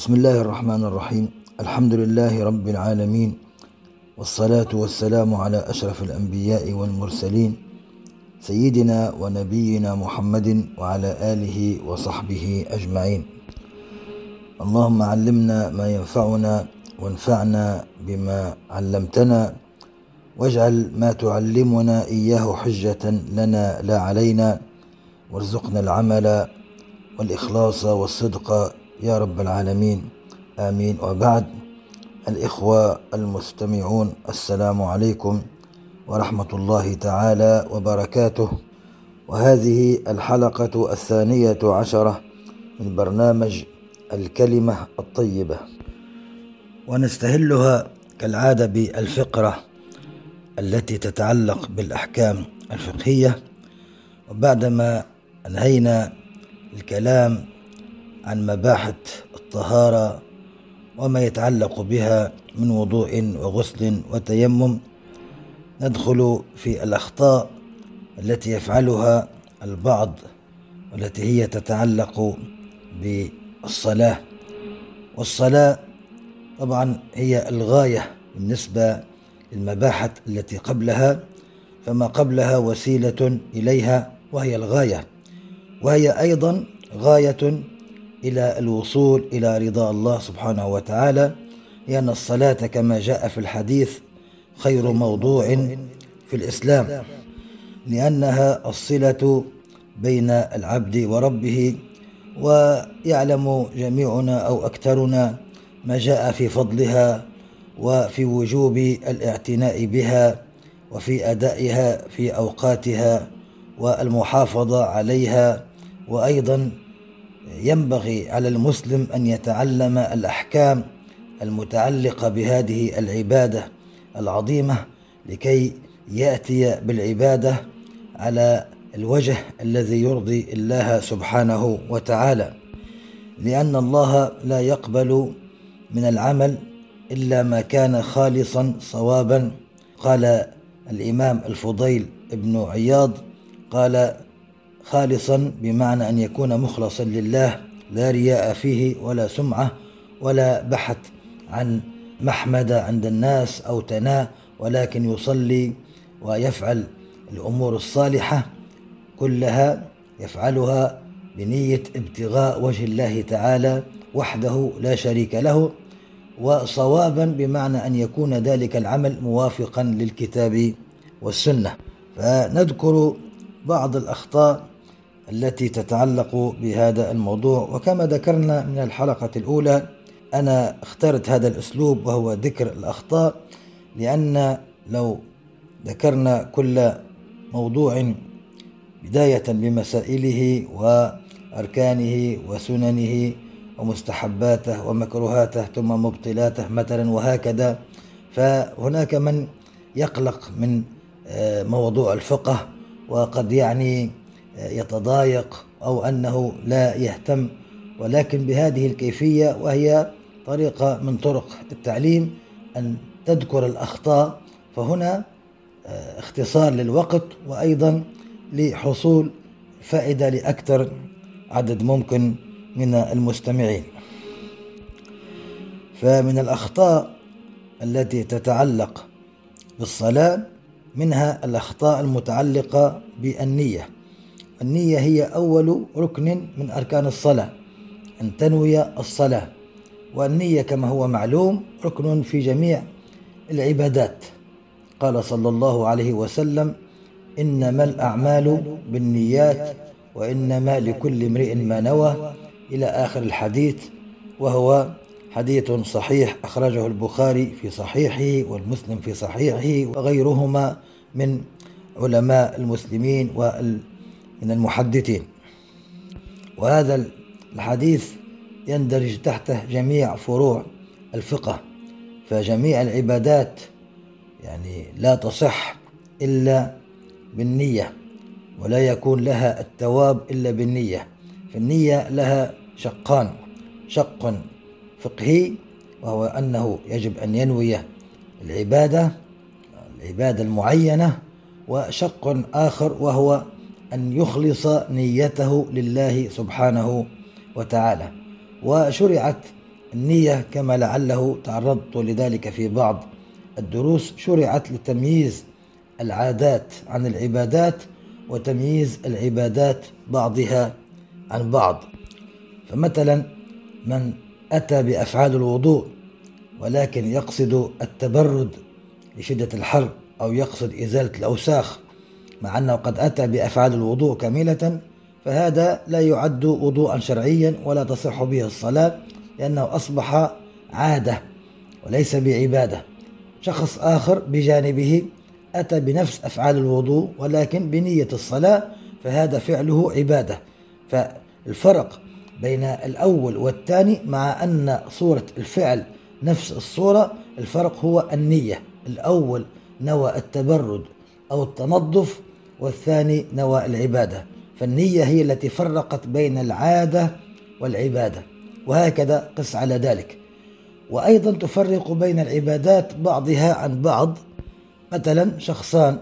بسم الله الرحمن الرحيم الحمد لله رب العالمين والصلاة والسلام على أشرف الأنبياء والمرسلين سيدنا ونبينا محمد وعلى آله وصحبه أجمعين اللهم علمنا ما ينفعنا وانفعنا بما علمتنا واجعل ما تعلمنا إياه حجة لنا لا علينا وارزقنا العمل والإخلاص والصدق يا رب العالمين. آمين. وبعد الإخوة المستمعون السلام عليكم ورحمة الله تعالى وبركاته. وهذه الحلقة الثانية عشرة من برنامج الكلمة الطيبة. ونستهلها كالعادة بالفقرة التي تتعلق بالأحكام الفقهية. وبعدما أنهينا الكلام عن مباحث الطهارة وما يتعلق بها من وضوء وغسل وتيمم ندخل في الأخطاء التي يفعلها البعض والتي هي تتعلق بالصلاة. والصلاة طبعا هي الغاية بالنسبة للمباحث التي قبلها فما قبلها وسيلة إليها وهي الغاية. وهي أيضا غاية إلى الوصول إلى رضا الله سبحانه وتعالى لأن الصلاة كما جاء في الحديث خير موضوع في الإسلام لأنها الصلة بين العبد وربه ويعلم جميعنا أو أكثرنا ما جاء في فضلها وفي وجوب الاعتناء بها وفي أدائها في أوقاتها والمحافظة عليها وأيضا ينبغي على المسلم أن يتعلم الأحكام المتعلقة بهذه العبادة العظيمة لكي يأتي بالعبادة على الوجه الذي يرضي الله سبحانه وتعالى. لأن الله لا يقبل من العمل إلا ما كان خالصا صوابا. قال الإمام الفضيل ابن عياض قال خالصا بمعنى أن يكون مخلصا لله لا رياء فيه ولا سمعة ولا بحث عن محمد عند الناس أو تناه ولكن يصلي ويفعل الأمور الصالحة كلها يفعلها بنية ابتغاء وجه الله تعالى وحده لا شريك له وصوابا بمعنى أن يكون ذلك العمل موافقا للكتاب والسنة. فنذكر بعض الأخطاء التي تتعلق بهذا الموضوع. وكما ذكرنا من الحلقة الأولى أنا اخترت هذا الأسلوب وهو ذكر الأخطاء لأن لو ذكرنا كل موضوع بداية بمسائله وأركانه وسننه ومستحباته ومكروهاته ثم مبطلاته مثلا وهكذا فهناك من يقلق من آه، موضوع الفقه وقد يعني يتضايق أو أنه لا يهتم ولكن بهذه الكيفية وهي طريقة من طرق التعليم أن تذكر الأخطاء فهنا آه، اختصار للوقت وأيضا لحصول فائدة لأكثر عدد ممكن من المستمعين. فمن الأخطاء التي تتعلق بالصلاة منها الأخطاء المتعلقة بالنية. النية هي أول ركن من أركان الصلاة أن تنوي الصلاة. والنية كما هو معلوم ركن في جميع العبادات. قال صلى الله عليه وسلم إنما الأعمال بالنيات وإنما لكل امرئ ما نوى. إلى آخر الحديث وهو حديث صحيح أخرجه البخاري في صحيحه والمسلم في صحيحه وغيرهما من علماء المسلمين ومن المحدثين. وهذا الحديث يندرج تحته جميع فروع الفقه فجميع العبادات يعني لا تصح إلا بالنية ولا يكون لها التواب إلا بالنية. فالنية لها شقان شق فقهي وهو أنه يجب أن ينوي العبادة العبادة المعينة وشق آخر وهو أن يخلص نيته لله سبحانه وتعالى. وشرعت النية كما لعله تعرضت لذلك في بعض الدروس. شرعت لتمييز العادات عن العبادات وتمييز العبادات بعضها عن بعض. فمثلا من أتى بأفعال الوضوء ولكن يقصد التبرد لشدة الحر أو يقصد إزالة الأوساخ مع أنه قد أتى بأفعال الوضوء كاملة فهذا لا يعد وضوءا شرعيا ولا تصح به الصلاة لأنه أصبح عادة وليس بعبادة. شخص آخر بجانبه أتى بنفس أفعال الوضوء ولكن بنية الصلاة فهذا فعله عبادة. فالفرق بين الأول والثاني مع أن صورة الفعل نفس الصورة الفرق هو النية. الأول نوى التبرد أو التنظف والثاني نوى العبادة. فالنية هي التي فرقت بين العادة والعبادة وهكذا قس على ذلك. وأيضا تفرق بين العبادات بعضها عن بعض. مثلا شخصان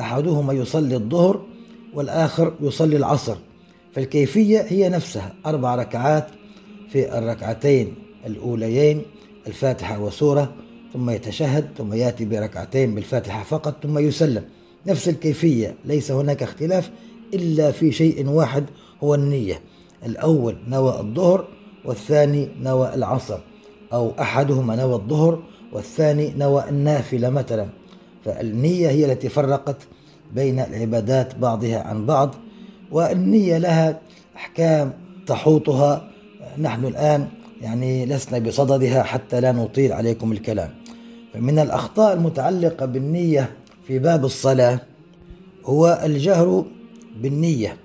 أحدهما يصلي الظهر والآخر يصلي العصر. فالكيفية هي نفسها أربع ركعات في الركعتين الأوليين الفاتحة وسورة ثم يتشهد ثم يأتي بركعتين بالفاتحة فقط ثم يسلم. نفس الكيفية ليس هناك اختلاف إلا في شيء واحد هو النية. الأول نوى الظهر والثاني نوى العصر أو أحدهما نوى الظهر والثاني نوى النافلة مثلا. فالنية هي التي فرقت بين العبادات بعضها عن بعض والنية لها أحكام تحوطها. نحن الآن يعني لسنا بصددها حتى لا نطيل عليكم الكلام. فمن الأخطاء المتعلقة بالنية في باب الصلاة هو الجهر بالنية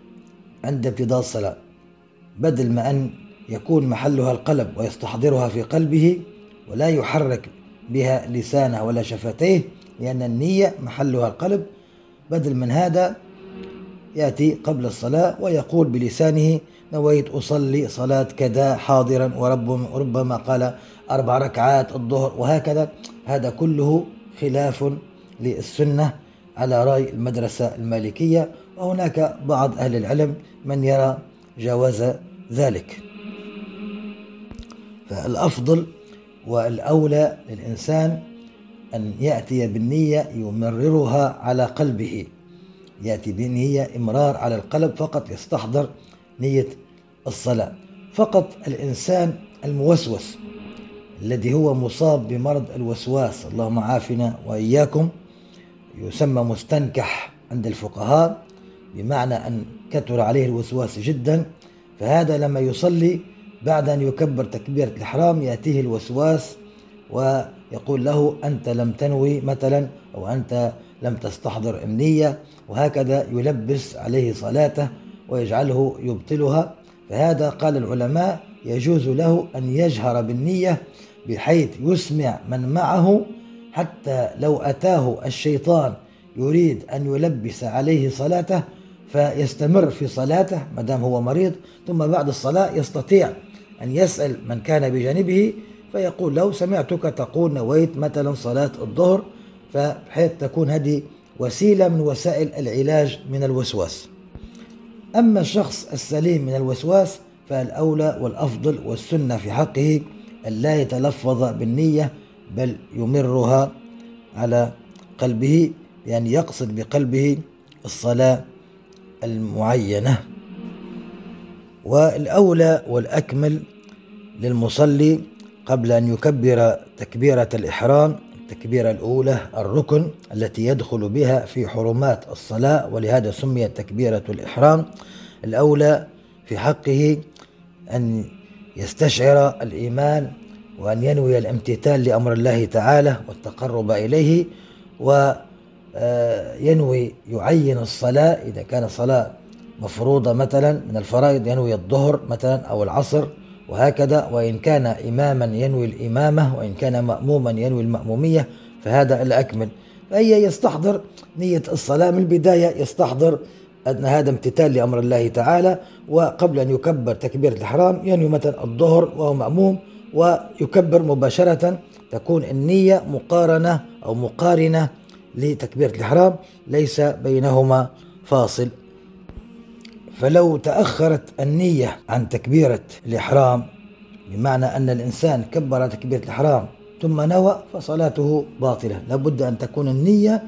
عند ابتداء الصلاة بدل ما أن يكون محلها القلب ويستحضرها في قلبه ولا يحرك بها لسانه ولا شفتيه لأن النية محلها القلب بدل من هذا يأتي قبل الصلاة ويقول بلسانه نويت أصلي صلاة كذا حاضرا وربما قال أربع ركعات الظهر وهكذا هذا كله خلاف للسنة على رأي المدرسة المالكية وهناك بعض أهل العلم من يرى جواز ذلك. فالأفضل والأولى للإنسان أن يأتي بالنية يمررها على قلبه. يأتي بنية إمرار على القلب فقط يستحضر نية الصلاة. فقط الإنسان الموسوس الذي هو مصاب بمرض الوسواس اللهم عافنا وإياكم. يسمى مستنكح عند الفقهاء بمعنى أن كثر عليه الوسواس جدا فهذا لما يصلي بعد أن يكبر تكبيرة الإحرام يأتيه الوسواس ويقول له أنت لم تنوي مثلا أو أنت لم تستحضر النية وهكذا يلبس عليه صلاته ويجعله يبطلها. فهذا قال العلماء يجوز له أن يجهر بالنية بحيث يسمع من معه حتى لو أتاه الشيطان يريد أن يلبس عليه صلاته فيستمر في صلاته ما دام هو مريض ثم بعد الصلاة يستطيع أن يسأل من كان بجانبه فيقول له سمعتك تقول نويت مثلا صلاة الظهر فبحيث تكون هذه وسيلة من وسائل العلاج من الوسواس. أما الشخص السليم من الوسواس فالأولى والأفضل والسنة في حقه أن لا يتلفظ بالنية بل يمرها على قلبه بأن يقصد بقلبه الصلاة المعينة. والأولى والأكمل للمصلي قبل أن يكبر تكبيرة الإحرام التكبيرة الأولى الركن التي يدخل بها في حرمات الصلاة ولهذا سميت تكبيرة الإحرام الأولى في حقه أن يستشعر الإيمان وأن ينوي الامتثال لأمر الله تعالى والتقرب إليه وينوي يعين الصلاة إذا كان صلاة مفروضة مثلا من الفرائض ينوي الظهر مثلا أو العصر وهكذا وإن كان إماما ينوي الإمامة وإن كان مأموما ينوي المأمومية فهذا الأكمل. فهي يستحضر نية الصلاة من البداية يستحضر أن هذا امتثال لأمر الله تعالى وقبل أن يكبر تكبيرة الإحرام ينوي مثلا الظهر وهو مأموم ويكبر مباشرة تكون النية مقارنة أو مقارنة لتكبيرة الإحرام ليس بينهما فاصل. فلو تأخرت النية عن تكبيرة الإحرام بمعنى أن الإنسان كبر تكبيرة الإحرام ثم نوى فصلاته باطلة. لابد أن تكون النية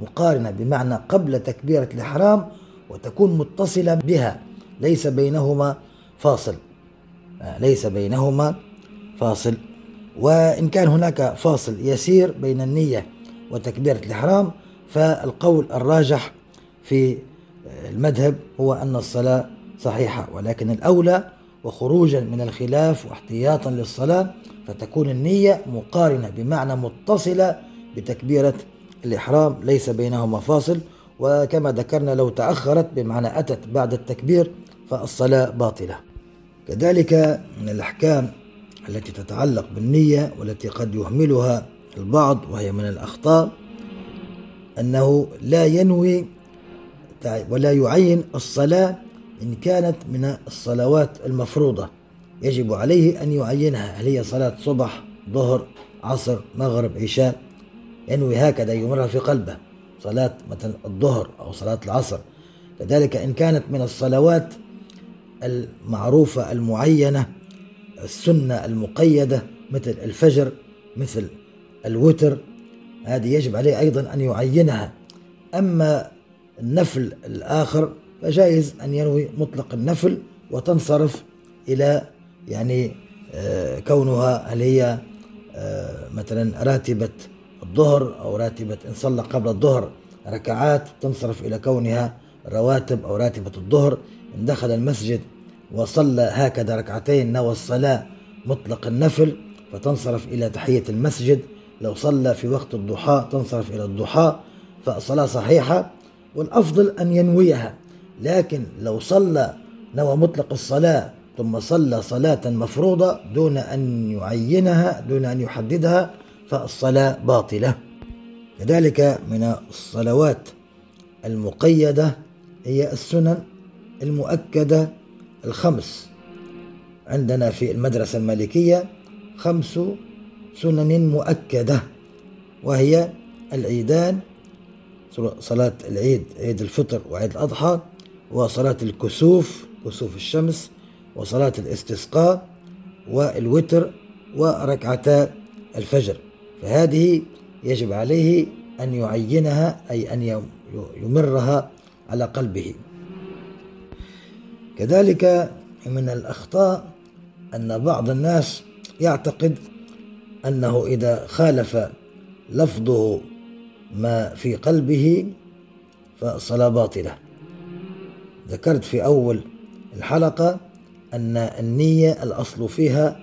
مقارنة بمعنى قبل تكبيرة الإحرام وتكون متصلة بها. ليس بينهما فاصل. آه، ليس بينهما فاصل. وإن كان هناك فاصل يسير بين النية وتكبيرة الإحرام فالقول الراجح في المذهب هو أن الصلاة صحيحة ولكن الأولى وخروجا من الخلاف واحتياطا للصلاة فتكون النية مقارنة بمعنى متصلة بتكبيرة الإحرام ليس بينهما فاصل. وكما ذكرنا لو تأخرت بمعنى أتت بعد التكبير فالصلاة باطلة. كذلك من الأحكام التي تتعلق بالنية والتي قد يهملها البعض وهي من الأخطاء أنه لا ينوي ولا يعين الصلاة إن كانت من الصلوات المفروضة. يجب عليه أن يعينها. هل هي صلاة صبح ظهر عصر مغرب عشاء؟ ينوي هكذا يمرها في قلبه. صلاة مثلا الظهر أو صلاة العصر. كذلك إن كانت من الصلوات المعروفة المعينة السنة المقيدة مثل الفجر مثل الوتر. هذه يجب عليه أيضا أن يعينها. أما النفل الآخر فجائز أن ينوي مطلق النفل وتنصرف إلى يعني آه، كونها هل هي آه، مثلا راتبة الظهر أو راتبة إن صلى قبل الظهر ركعات تنصرف إلى كونها رواتب أو راتبة الظهر. إن دخل المسجد وصلى هكذا ركعتين نوى الصلاة مطلق النفل فتنصرف إلى تحية المسجد. لو صلى في وقت الضحى تنصرف إلى الضحى فالصلاة صحيحة والأفضل أن ينويها. لكن لو صلى نوى مطلق الصلاة ثم صلى صلاة مفروضة دون أن يعينها دون أن يحددها فالصلاة باطلة. كذلك من الصلوات المقيدة هي السنن المؤكدة الخمس. عندنا في المدرسة المالكية خمس سنن مؤكدة وهي العيدان صلاة العيد عيد الفطر وعيد الأضحى وصلاة الكسوف كسوف الشمس وصلاة الاستسقاء والوتر وركعتا الفجر. فهذه يجب عليه أن يعينها أي أن يمرها على قلبه. كذلك من الأخطاء أن بعض الناس يعتقد أنه إذا خالف لفظه ما في قلبه فالصلاة باطلة ذكرت في أول الحلقة أن النية الأصل فيها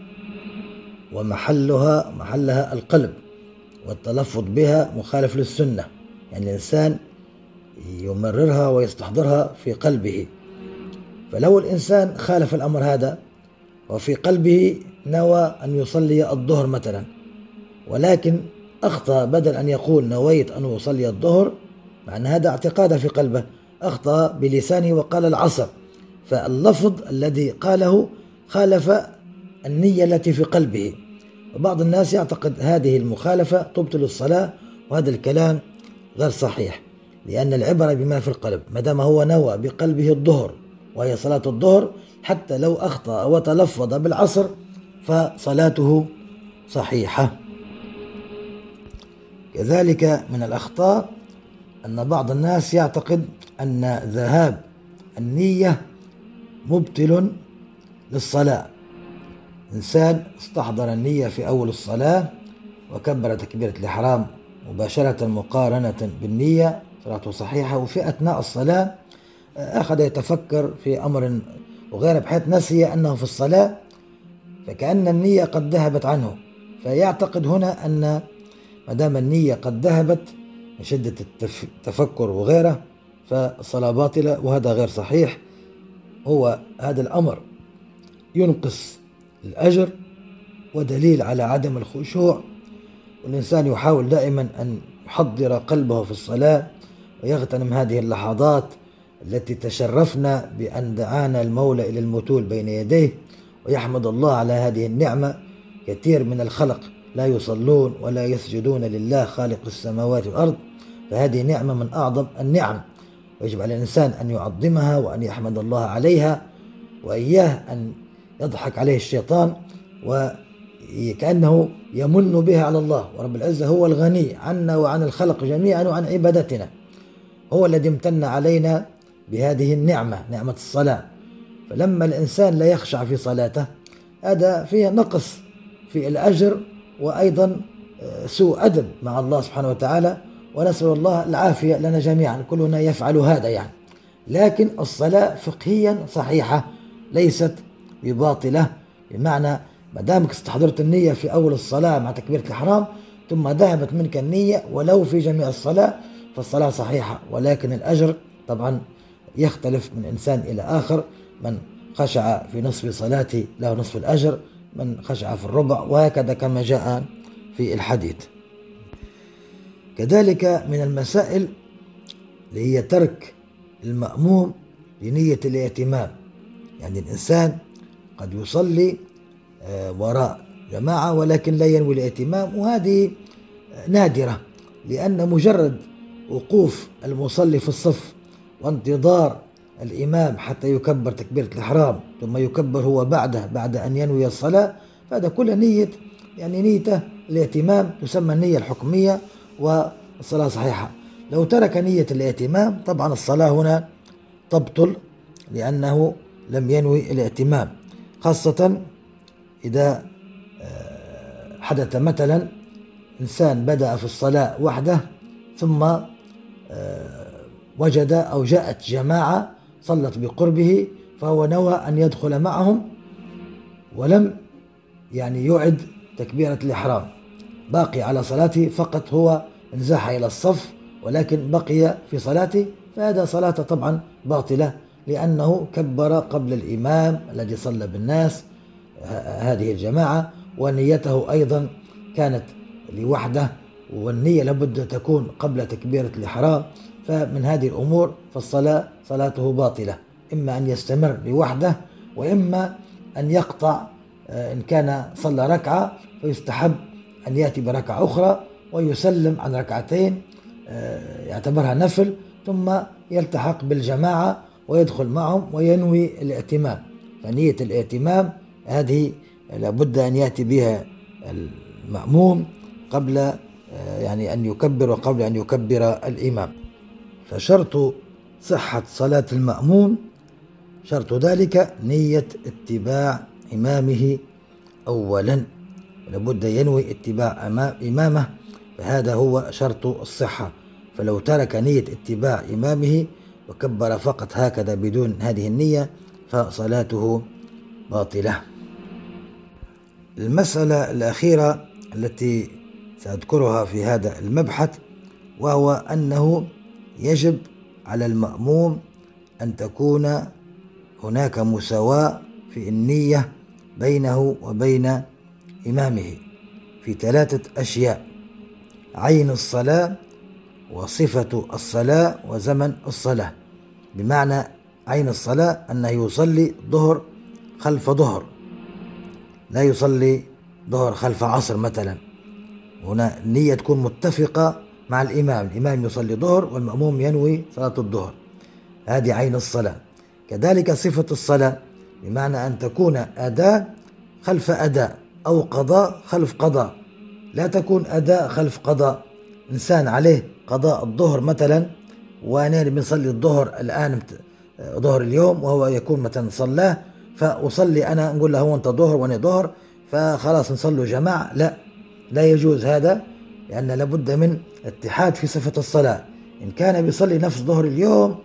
ومحلها محلها القلب والتلفظ بها مخالف للسنة يعني الإنسان يمررها ويستحضرها في قلبه. فلو الإنسان خالف الأمر هذا وفي قلبه نوى أن يصلي الظهر مثلا ولكن أخطأ بدل أن يقول نويت أن أصلي الظهر مع أن هذا اعتقاده في قلبه أخطأ بلسانه وقال العصر. فاللفظ الذي قاله خالف النية التي في قلبه. وبعض الناس يعتقد هذه المخالفة تبطل الصلاة وهذا الكلام غير صحيح لأن العبرة بما في القلب ما دام هو نوى بقلبه الظهر. وهي صلاة الظهر حتى لو أخطأ وتلفظ بالعصر فصلاته صحيحة. كذلك من الأخطاء أن بعض الناس يعتقد أن ذهاب النية مبطل للصلاة. إنسان استحضر النية في أول الصلاة وكبر تكبيرة الإحرام مباشرة مقارنة بالنية صلاته صحيحة وفي أثناء الصلاة أخذ يتفكر في أمر وغيره بحيث نسي أنه في الصلاة فكأن النية قد ذهبت عنه. فيعتقد هنا أن ما دام النية قد ذهبت من شدة التفكر وغيره فالصلاة باطلة وهذا غير صحيح. هو هذا الأمر ينقص الأجر ودليل على عدم الخشوع. والإنسان يحاول دائما أن يحضر قلبه في الصلاة ويغتنم هذه اللحظات التي تشرفنا بأن دعانا المولى إلى المتول بين يديه ويحمد الله على هذه النعمة. كثير من الخلق لا يصلون ولا يسجدون لله خالق السماوات والأرض. فهذه نعمة من أعظم النعم. ويجب على الإنسان أن يعظمها وأن يحمد الله عليها وإياه أن يضحك عليه الشيطان وكأنه يمن بها على الله. ورب العزة هو الغني عنا وعن الخلق جميعا وعن عبادتنا. هو الذي امتن علينا بهذه النعمة نعمة الصلاة. فلما الإنسان لا يخشع في صلاته هذا فيه نقص في الأجر وأيضا آه، سوء أدب مع الله سبحانه وتعالى. ونسأل الله العافية لنا جميعا كلنا يفعل هذا يعني. لكن الصلاة فقهيا صحيحة ليست بباطلة. بمعنى ما دامك استحضرت النية في أول الصلاة مع تكبيرة الإحرام ثم ذهبت منك النية ولو في جميع الصلاة فالصلاة صحيحة. ولكن الأجر طبعا يختلف من إنسان إلى آخر. من خشع في نصف صلاته له نصف الأجر من خشع في الربع وهكذا كما جاء في الحديث. كذلك من المسائل اللي هي ترك المأموم لنية الاهتمام يعني الإنسان قد يصلي آه، وراء جماعة ولكن لا ينوي الاهتمام وهذه نادرة لأن مجرد وقوف المصلي في الصف وانتظار الإمام حتى يكبر تكبيرة الإحرام ثم يكبر هو بعده بعد أن ينوي الصلاة. فهذا كل نية يعني نيته الاهتمام تسمى النية الحكمية والصلاة صحيحة. لو ترك نية الاهتمام طبعا الصلاة هنا تبطل لأنه لم ينوي الاهتمام. خاصة إذا آه، حدث مثلا إنسان بدأ في الصلاة وحده ثم آه، وجد أو جاءت جماعة صلت بقربه فهو نوى أن يدخل معهم ولم يعني يعد تكبيرة الإحرام. باقي على صلاته فقط هو انزاح إلى الصف ولكن بقي في صلاته فهذا صلاته طبعا باطلة لأنه كبر قبل الإمام الذي صلى بالناس هذه الجماعة ونيته أيضا كانت لوحده والنية لابد تكون قبل تكبيرة الإحرام. فمن هذه الأمور فالصلاة صلاته باطلة إما أن يستمر لوحده وإما أن يقطع آه، إن كان صلى ركعة فيستحب أن يأتي بركعة أخرى ويسلم عن ركعتين آه، يعتبرها نفل ثم يلتحق بالجماعة ويدخل معهم وينوي الائتمام فنية الائتمام هذه لابد أن يأتي بها المأموم قبل آه، يعني أن يكبر وقبل أن يكبر الإمام. فشرط صحة صلاة المأموم شرط ذلك نية اتباع إمامه أولا. لابد ينوي اتباع إمامه فهذا هو شرط الصحة. فلو ترك نية اتباع إمامه وكبر فقط هكذا بدون هذه النية فصلاته باطلة. المسألة الأخيرة التي سأذكرها في هذا المبحث وهو أنه يجب على المأموم أن تكون هناك مساواة في النية بينه وبين إمامه في ثلاثة أشياء عين الصلاة وصفة الصلاة وزمن الصلاة. بمعنى عين الصلاة أنه يصلي ظهر خلف ظهر لا يصلي ظهر خلف عصر مثلا. هنا النية تكون متفقة مع الإمام. الإمام يصلي ظهر والمأموم ينوي صلاة الظهر. هذه عين الصلاة. كذلك صفة الصلاة بمعنى أن تكون أداء خلف أداء أو قضاء خلف قضاء. لا تكون أداء خلف قضاء. إنسان عليه قضاء الظهر مثلا وأنا بنصلي الظهر الآن ظهر اليوم وهو يكون مثلا صلاه فأصلي أنا نقول له أنت ظهر وأنا ظهر فخلاص نصلوا جماعة. لا لا يجوز هذا. لأن لابد من اتحاد في صفة الصلاة. إن كان بيصلي نفس ظهر اليوم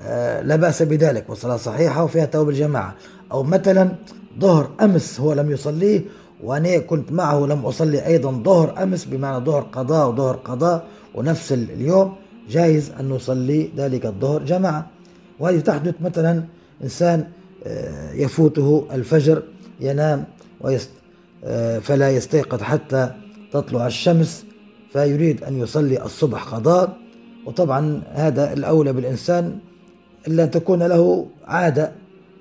آه، لا بأس بذلك والصلاة صحيحة وفيها توبة الجماعة أو مثلا ظهر أمس هو لم يصليه وأنا كنت معه لم أصلي أيضا ظهر أمس بمعنى ظهر قضاء وظهر قضاء ونفس اليوم جائز أن نصلي ذلك الظهر جماعة. وهذه تحدث مثلا إنسان آه، يفوته الفجر ينام آه، فلا يستيقظ حتى تطلع الشمس. فيريد أن يصلي الصبح قضاء وطبعا هذا الأولى بالإنسان إلا تكون له عادة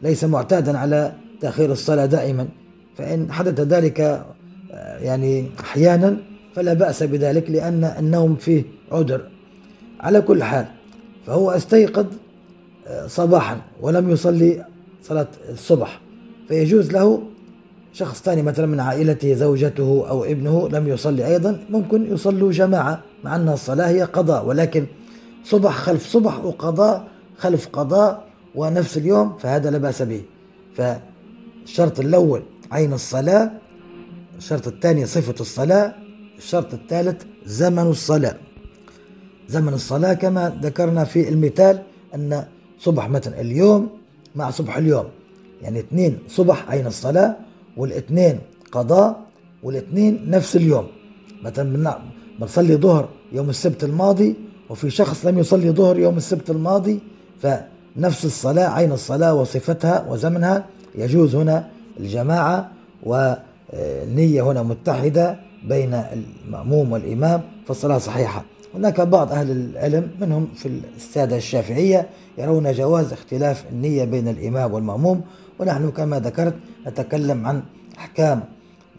ليس معتادا على تأخير الصلاة دائما. فإن حدث ذلك آه، يعني أحيانا فلا بأس بذلك لأن النوم فيه عذر. على كل حال فهو استيقظ آه، صباحا ولم يصلي صلاة الصبح. فيجوز له شخص ثاني مثلا من عائلته زوجته أو ابنه لم يصلي أيضا ممكن يصلوا جماعة مع أن الصلاة هي قضاء ولكن صبح خلف صبح وقضاء خلف قضاء ونفس اليوم فهذا لا بأس به. فالشرط الأول عين الصلاة الشرط الثاني صفة الصلاة الشرط الثالث زمن الصلاة. زمن الصلاة كما ذكرنا في المثال أن صبح مثلا اليوم مع صبح اليوم يعني اثنين صبح عين الصلاة والاثنين قضاء والاثنين نفس اليوم. مثلا بنصلي ظهر يوم السبت الماضي وفي شخص لم يصلي ظهر يوم السبت الماضي فنفس الصلاة عين الصلاة وصفتها وزمنها يجوز هنا الجماعة والنية هنا متحدة بين المأموم والإمام فالصلاة صحيحة. هناك بعض أهل العلم منهم في السادة الشافعية يرون جواز اختلاف النية بين الإمام والمأموم ونحن كما ذكرت نتكلم عن أحكام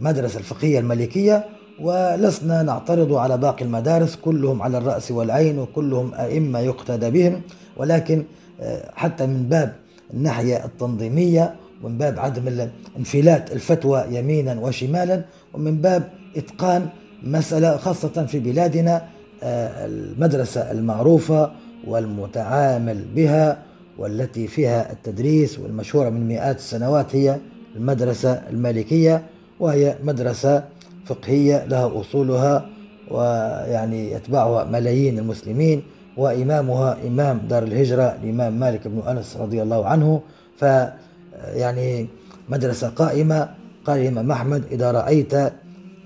مدرسة الفقهية المالكية ولسنا نعترض على باقي المدارس كلهم على الرأس والعين وكلهم أئمة يقتدى بهم. ولكن آه، حتى من باب الناحية التنظيمية ومن باب عدم انفلات الفتوى يمينا وشمالا ومن باب إتقان مسألة خاصة في بلادنا آه، المدرسة المعروفة والمتعامل بها والتي فيها التدريس والمشهورة من مئات السنوات هي المدرسة المالكية وهي مدرسة فقهية لها أصولها ويعني يتبعها ملايين المسلمين وإمامها إمام دار الهجرة الإمام مالك بن أنس رضي الله عنه. ف يعني مدرسة قائمة قال الإمام أحمد إذا رأيت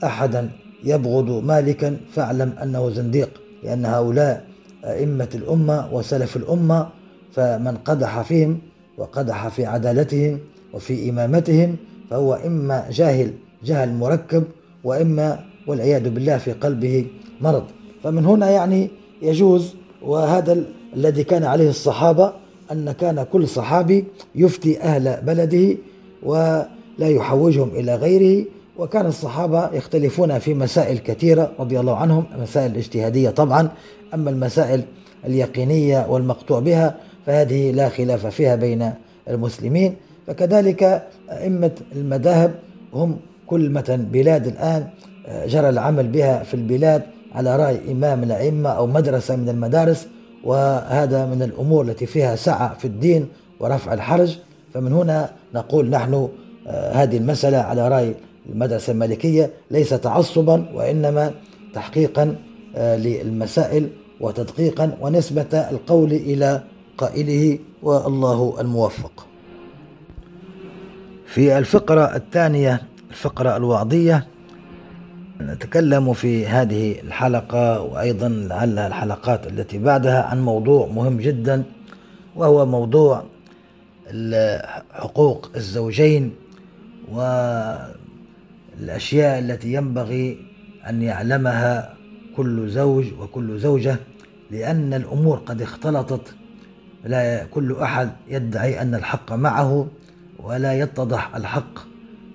أحدا يبغض مالكا فاعلم أنه زنديق لأن هؤلاء أئمة الأمة وسلف الأمة فمن قدح فيهم وقدح في عدالتهم وفي إمامتهم فهو إما جاهل جهل مركب وإما والعياذ بالله في قلبه مرض. فمن هنا يعني يجوز وهذا الذي كان عليه الصحابة أن كان كل صحابي يفتي أهل بلده ولا يحوجهم إلى غيره. وكان الصحابة يختلفون في مسائل كثيرة رضي الله عنهم مسائل اجتهادية طبعا أما المسائل اليقينية والمقطوع بها فهذه لا خلاف فيها بين المسلمين. فكذلك أئمة المذاهب هم كل مثلا بلاد الآن آه، جرى العمل بها في البلاد على رأي إمام الأئمة أو مدرسة من المدارس وهذا من الأمور التي فيها سعة في الدين ورفع الحرج. فمن هنا نقول نحن آه، هذه المسألة على رأي المدرسة المالكية ليس تعصبا وإنما تحقيقا آه، للمسائل وتدقيقا ونسبة القول إلى قائله والله الموفق. في الفقرة الثانية الفقرة الوعظية نتكلم في هذه الحلقة وأيضا لعلها الحلقات التي بعدها عن موضوع مهم جدا وهو موضوع حقوق الزوجين والأشياء التي ينبغي أن يعلمها كل زوج وكل زوجة لأن الأمور قد اختلطت لا كل أحد يدعي أن الحق معه ولا يتضح الحق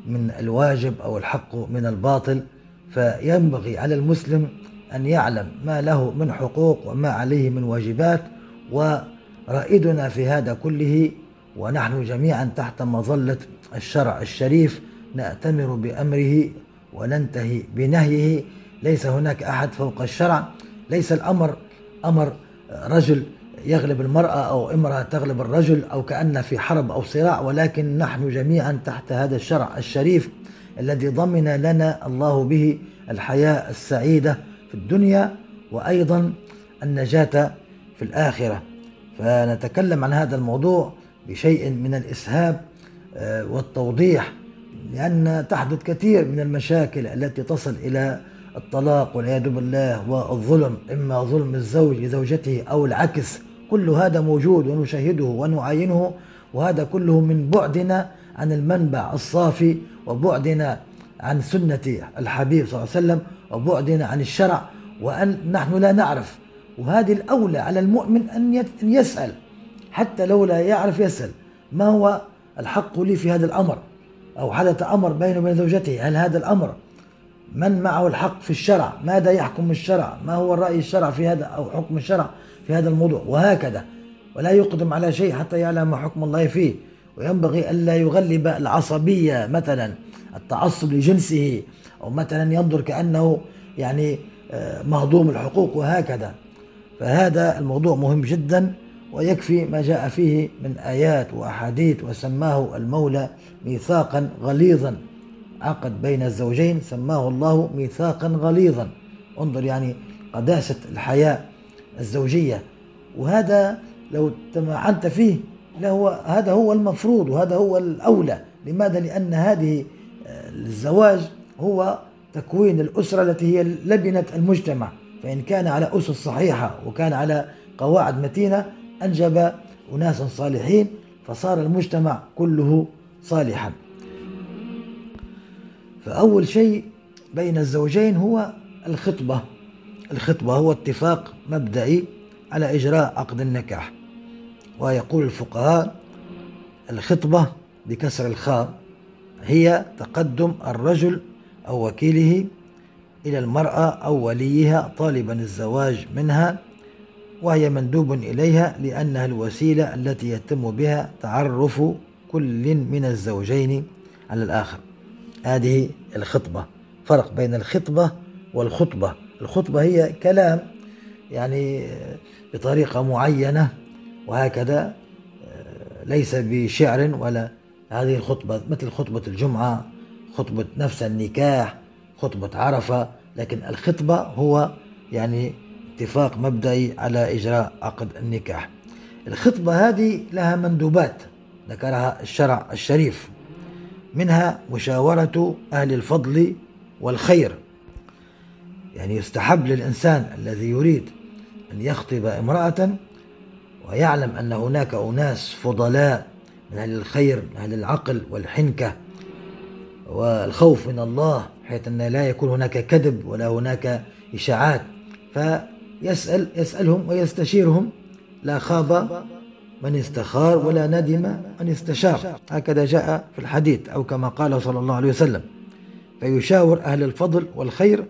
من الواجب أو الحق من الباطل فينبغي على المسلم أن يعلم ما له من حقوق وما عليه من واجبات ورائدنا في هذا كله ونحن جميعا تحت مظلة الشرع الشريف نأتمر بأمره وننتهي بنهيه. ليس هناك أحد فوق الشرع ليس الأمر أمر رجل يغلب المرأة أو امرأة تغلب الرجل أو كأن في حرب أو صراع ولكن نحن جميعا تحت هذا الشرع الشريف الذي ضمن لنا الله به الحياة السعيدة في الدنيا وأيضا النجاة في الآخرة. فنتكلم عن هذا الموضوع بشيء من الإسهاب آه، والتوضيح لأن تحدث كثير من المشاكل التي تصل إلى الطلاق والعياذ بالله والظلم إما ظلم الزوج لزوجته أو العكس. كل هذا موجود ونشاهده ونعاينه وهذا كله من بعدنا عن المنبع الصافي وبعدنا عن سنة الحبيب صلى الله عليه وسلم وبعدنا عن الشرع وأن نحن لا نعرف. وهذه الأولى على المؤمن أن يسأل حتى لو لا يعرف يسأل. ما هو الحق لي في هذا الأمر؟ أو حدث أمر بينه وبين زوجته هل هذا الأمر من معه الحق في الشرع؟ ماذا يحكم الشرع؟ ما هو الرأي الشرع في هذا؟ أو حكم الشرع؟ في هذا الموضوع وهكذا. ولا يقدم على شيء حتى يعلم حكم الله فيه. وينبغي ألا يغلب العصبية مثلا التعصب لجنسه أو مثلا ينظر كأنه يعني آه، مهضوم الحقوق وهكذا. فهذا الموضوع مهم جدا ويكفي ما جاء فيه من آيات وأحاديث وسماه المولى ميثاقا غليظا. عقد بين الزوجين سماه الله ميثاقا غليظا. انظر يعني قداسة الحياة. الزوجية. وهذا لو تمعنت فيه هو هذا هو المفروض وهذا هو الأولى. لماذا؟ لأن هذه آه، الزواج هو تكوين الأسرة التي هي لبنة المجتمع. فإن كان على أسس صحيحة وكان على قواعد متينة أنجب أناسا صالحين فصار المجتمع كله صالحا. فأول شيء بين الزوجين هو الخطبة. الخطبة هو اتفاق مبدئي على إجراء عقد النكاح. ويقول الفقهاء الخطبة بكسر الخاء هي تقدم الرجل أو وكيله إلى المرأة أو وليها طالبا الزواج منها وهي مندوب إليها لأنها الوسيلة التي يتم بها تعرف كل من الزوجين على الآخر. هذه الخطبة. فرق بين الخطبة والخطبة. الخطبة هي كلام يعني بطريقة معينة وهكذا ليس بشعر ولا هذه الخطبة مثل خطبة الجمعة خطبة نفس النكاح خطبة عرفة لكن الخطبة هو يعني اتفاق مبدئي على إجراء عقد النكاح. الخطبة هذه لها مندوبات ذكرها الشرع الشريف منها مشاورة أهل الفضل والخير. يعني يستحب للإنسان الذي يريد أن يخطب امرأة ويعلم أن هناك أناس فضلاء من أهل الخير من أهل العقل والحنكة والخوف من الله بحيث أن لا يكون هناك كذب ولا هناك إشاعات. فيسأل يسألهم ويستشيرهم لا خاب من استخار ولا ندم من استشار. هكذا جاء في الحديث أو كما قال صلى الله عليه وسلم فيشاور أهل الفضل والخير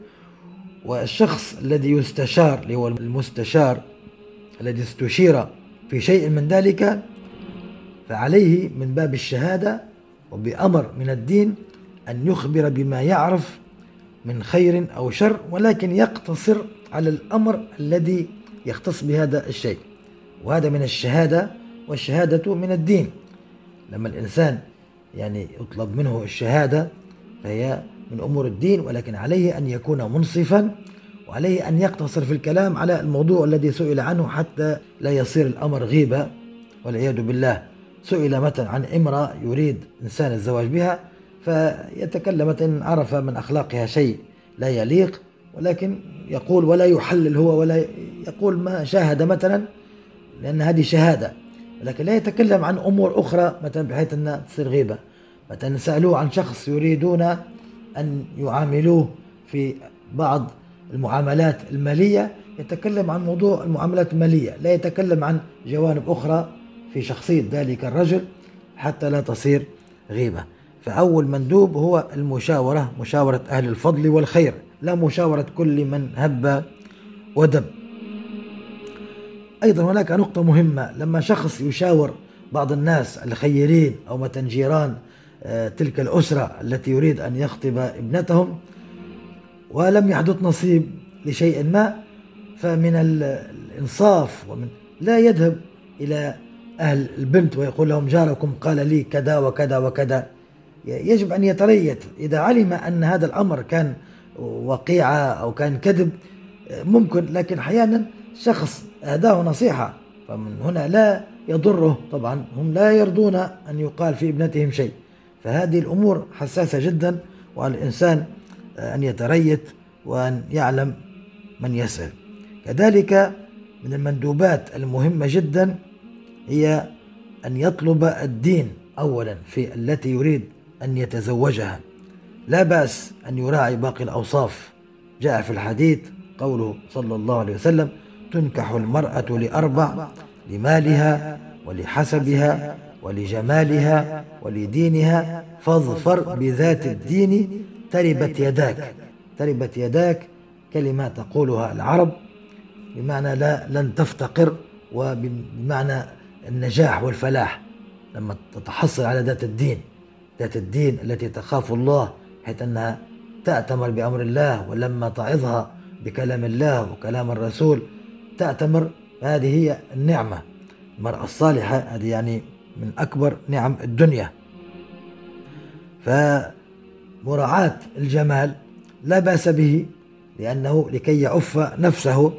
والشخص الذي يستشار اللي هو المستشار الذي استشير في شيء من ذلك فعليه من باب الشهادة وبأمر من الدين أن يخبر بما يعرف من خير أو شر ولكن يقتصر على الأمر الذي يختص بهذا الشيء. وهذا من الشهادة والشهادة من الدين. لما الإنسان يعني يطلب منه الشهادة فهي من أمور الدين ولكن عليه أن يكون منصفا وعليه أن يقتصر في الكلام على الموضوع الذي سئل عنه حتى لا يصير الأمر غيبة والعياذ بالله سئل مثلا عن إمرأة يريد إنسان الزواج بها فيتكلم إن عرف من أخلاقها شيء لا يليق ولكن يقول ولا يحلل هو ولا يقول ما شاهد مثلا لأن هذه شهادة. لكن لا يتكلم عن أمور أخرى مثلا بحيث أنها تصير غيبة. مثلا سألوه عن شخص يريدون أن يعاملوه في بعض المعاملات المالية. يتكلم عن موضوع المعاملات المالية لا يتكلم عن جوانب أخرى في شخصية ذلك الرجل حتى لا تصير غيبة. فأول مندوب هو المشاورة مشاورة أهل الفضل والخير لا مشاورة كل من هب ودب. أيضا هناك نقطة مهمة لما شخص يشاور بعض الناس الخيرين أو مثلا جيران تلك الأسرة التي يريد أن يخطب ابنتهم ولم يحدث نصيب لشيء ما فمن الإنصاف ومن لا يذهب إلى أهل البنت ويقول لهم جاركم قال لي كذا وكذا وكذا. يجب أن يتريث. إذا علم أن هذا الأمر كان وقيعة أو كان كذب ممكن. لكن أحيانا شخص أهداه نصيحة فمن هنا لا يضره. طبعا هم لا يرضون أن يقال في ابنتهم شيء. فهذه الأمور حساسة جدا وعلى الإنسان أن يتريث وأن يعلم من يسأل كذلك من المندوبات المهمة جدا هي أن يطلب الدين أولا في التي يريد أن يتزوجها. لا بأس أن يراعي باقي الأوصاف. جاء في الحديث قوله صلى الله عليه وسلم تنكح المرأة لأربع لمالها ولحسبها ولجمالها ولدينها فاظفر بذات الدين تربت يداك. تربت يداك كلمة تقولها العرب بمعنى لا لن تفتقر وبمعنى النجاح والفلاح. لما تتحصل على ذات الدين ذات الدين التي تخاف الله حيث أنها تأتمر بأمر الله ولما تعظها بكلام الله وكلام الرسول تأتمر هذه هي النعمة. المرأة الصالحة هذه يعني من أكبر نعم الدنيا. فمراعاة الجمال لا بأس به لأنه لكي يعف نفسه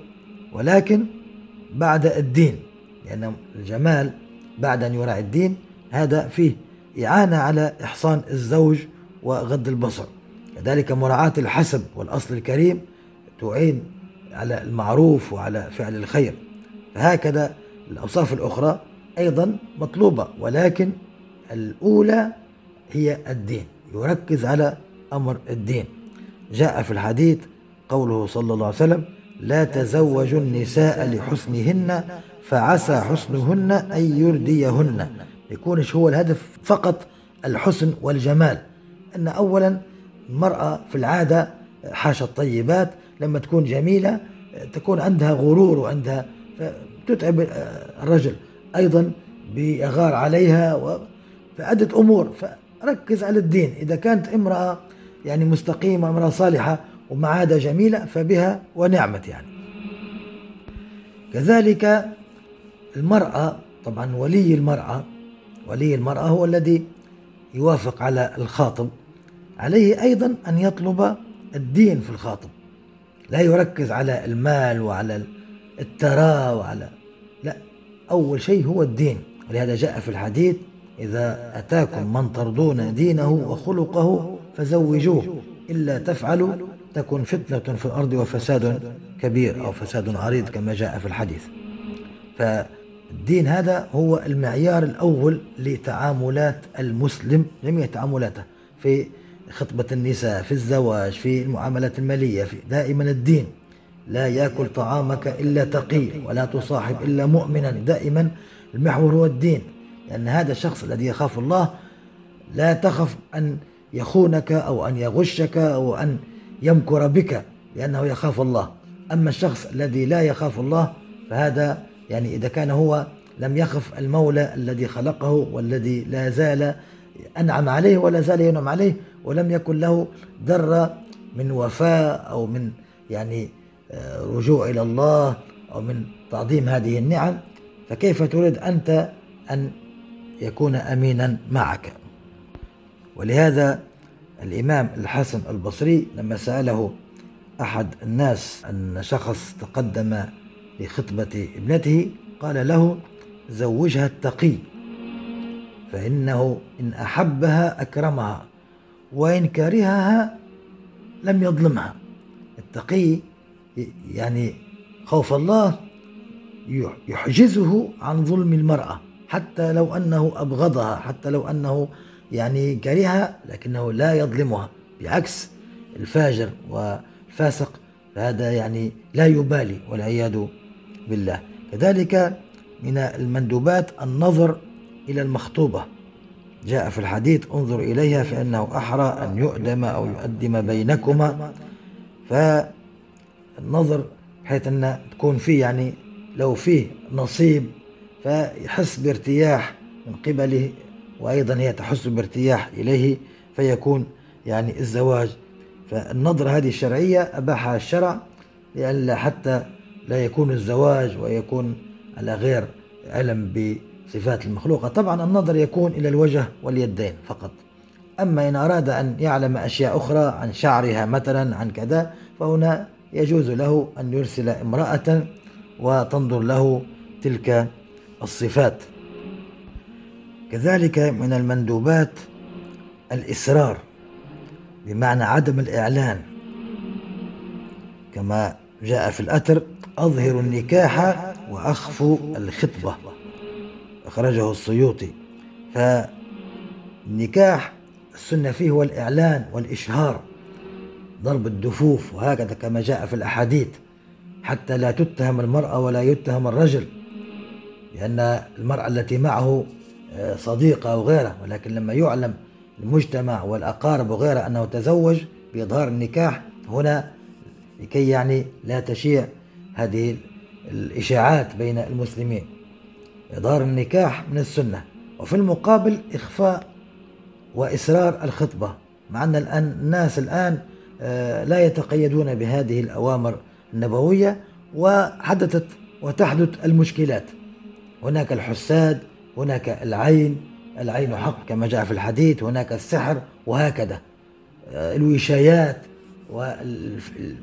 ولكن بعد الدين لأن الجمال بعد أن يراعي الدين هذا فيه إعانة على إحصان الزوج وغض البصر. كذلك مراعاة الحسب والأصل الكريم تعين على المعروف وعلى فعل الخير. فهكذا الأوصاف الأخرى أيضا مطلوبة ولكن الأولى هي الدين. يركز على أمر الدين. جاء في الحديث قوله صلى الله عليه وسلم لا تزوجوا النساء لحسنهن فعسى حسنهن أن يرديهن. يكونش هو الهدف؟ فقط الحسن والجمال. أن أولا المرأة في العادة حاشا الطيبات لما تكون جميلة تكون عندها غرور وعندها تتعب الرجل. أيضا بيغار عليها فعدة أمور. فركز على الدين. إذا كانت امرأة يعني مستقيمة امرأة صالحة ومع عادة جميلة فبها ونعمت يعني. كذلك المرأة طبعا ولي المرأة ولي المرأة هو الذي يوافق على الخاطب. عليه أيضا أن يطلب الدين في الخاطب. لا يركز على المال وعلى التراء وعلى أول شيء هو الدين. ولهذا جاء في الحديث إذا أتاكم من ترضون دينه وخلقه فزوجوه إلا تفعلوا تكن فتنة في الأرض وفساد كبير أو فساد عريض كما جاء في الحديث. فالدين هذا هو المعيار الأول لتعاملات المسلم جميع تعاملاته في خطبة النساء في الزواج في المعاملات المالية في دائما الدين. لا يأكل طعامك إلا تقي ولا تصاحب إلا مؤمنا دائما المحور هو الدين. لأن هذا الشخص الذي يخاف الله لا تخف أن يخونك أو أن يغشك أو أن يمكر بك لأنه يخاف الله. أما الشخص الذي لا يخاف الله فهذا يعني إذا كان هو لم يخف المولى الذي خلقه والذي لا زال أنعم عليه ولا زال ينعم عليه ولم يكن له ذرة من وفاء أو من يعني رجوع إلى الله أو من تعظيم هذه النعم فكيف تريد أنت أن يكون أمينا معك؟ ولهذا الإمام الحسن البصري لما سأله أحد الناس أن شخص تقدم لخطبة ابنته قال له زوجها التقي فإنه إن أحبها أكرمها وإن كرهها لم يظلمها التقي يعني خوف الله يحجزه عن ظلم المرأة حتى لو أنه أبغضها حتى لو أنه يعني كرهها لكنه لا يظلمها. بعكس الفاجر والفاسق فهذا يعني لا يبالي والعياذ بالله. كذلك من المندوبات النظر إلى المخطوبة. جاء في الحديث انظر إليها فإنه أحرى أن يؤدم أو يؤدم بينكما. فالنظر بحيث أن تكون فيه يعني لو فيه نصيب فيحس بارتياح من قبله وأيضا هي تحس بارتياح إليه فيكون يعني الزواج. فالنظرة هذه الشرعية أباحها الشرع لئلا حتى لا يكون الزواج ويكون على غير علم بصفات المخلوقة. طبعا النظر يكون إلى الوجه واليدين فقط. أما إن أراد أن يعلم أشياء أخرى عن شعرها مثلا عن كذا فهنا يجوز له أن يرسل امرأة وتنظر له تلك الصفات. كذلك من المندوبات الإسرار بمعنى عدم الإعلان. كما جاء في الأثر أظهر النكاح وأخفو الخطبة. أخرجه السيوطي. فالنكاح السنة فيه هو الإعلان والإشهار. ضرب الدفوف وهكذا كما جاء في الأحاديث حتى لا تتهم المرأة ولا يتهم الرجل لأن المرأة التي معه آه، صديقة أو غيره ولكن لما يعلم المجتمع والأقارب وغيره أنه تزوج بإظهار النكاح هنا لكي يعني لا تشيع هذه الإشاعات بين المسلمين. إظهار النكاح من السنة وفي المقابل إخفاء وإسرار الخطبة مع أن الآن الناس الآن لا يتقيدون بهذه الأوامر النبوية وحدثت وتحدث المشكلات. هناك الحساد هناك العين العين حق كما جاء في الحديث هناك السحر وهكذا. آه، الوشايات والفتنة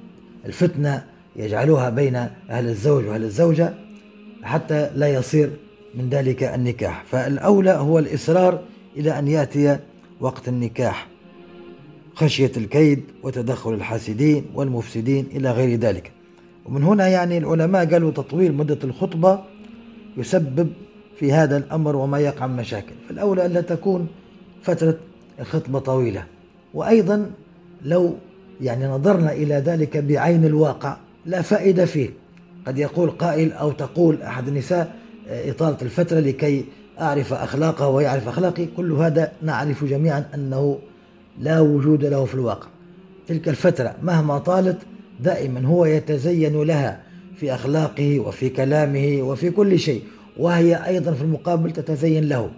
يجعلوها بين أهل الزوج وأهل الزوجة حتى لا يصير من ذلك النكاح. فالأولى هو الإصرار إلى أن يأتي وقت النكاح. خشية الكيد وتدخل الحاسدين والمفسدين إلى غير ذلك. ومن هنا يعني العلماء قالوا تطويل مدة الخطبة يسبب في هذا الأمر وما يقع من مشاكل. فالأولى ألا تكون فترة الخطبة طويلة. وأيضا لو يعني نظرنا إلى ذلك بعين الواقع لا فائدة فيه. قد يقول قائل أو تقول أحد النساء آه، إطالة الفترة لكي أعرف أخلاقه ويعرف أخلاقي. كل هذا نعرف جميعا أنه لا وجود له في الواقع. تلك الفترة مهما طالت دائما هو يتزين لها في أخلاقه وفي كلامه وفي كل شيء وهي أيضا في المقابل تتزين له.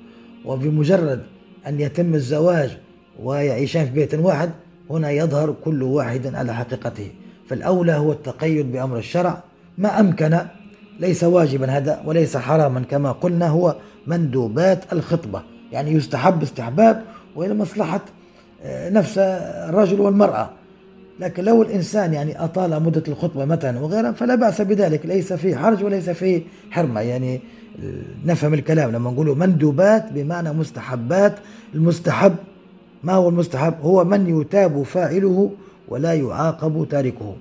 وبمجرد أن يتم الزواج ويعيشان في بيت واحد هنا يظهر كل واحد على حقيقته. فالأولى هو التقيد بأمر الشرع. ما أمكن ليس واجبا هذا وليس حراما كما قلنا هو مندوبات الخطبة. يعني يستحب استحباب وإلى مصلحة نفس الرجل والمرأة. لكن لو الإنسان يعني أطال مدة الخطبة مثلا وغيرها فلا بأس بذلك ليس فيه حرج وليس فيه حرمة. يعني نفهم الكلام لما نقول مندوبات بمعنى مستحبات. المستحب ما هو المستحب؟ هو من يتاب فاعله ولا يعاقب تاركه.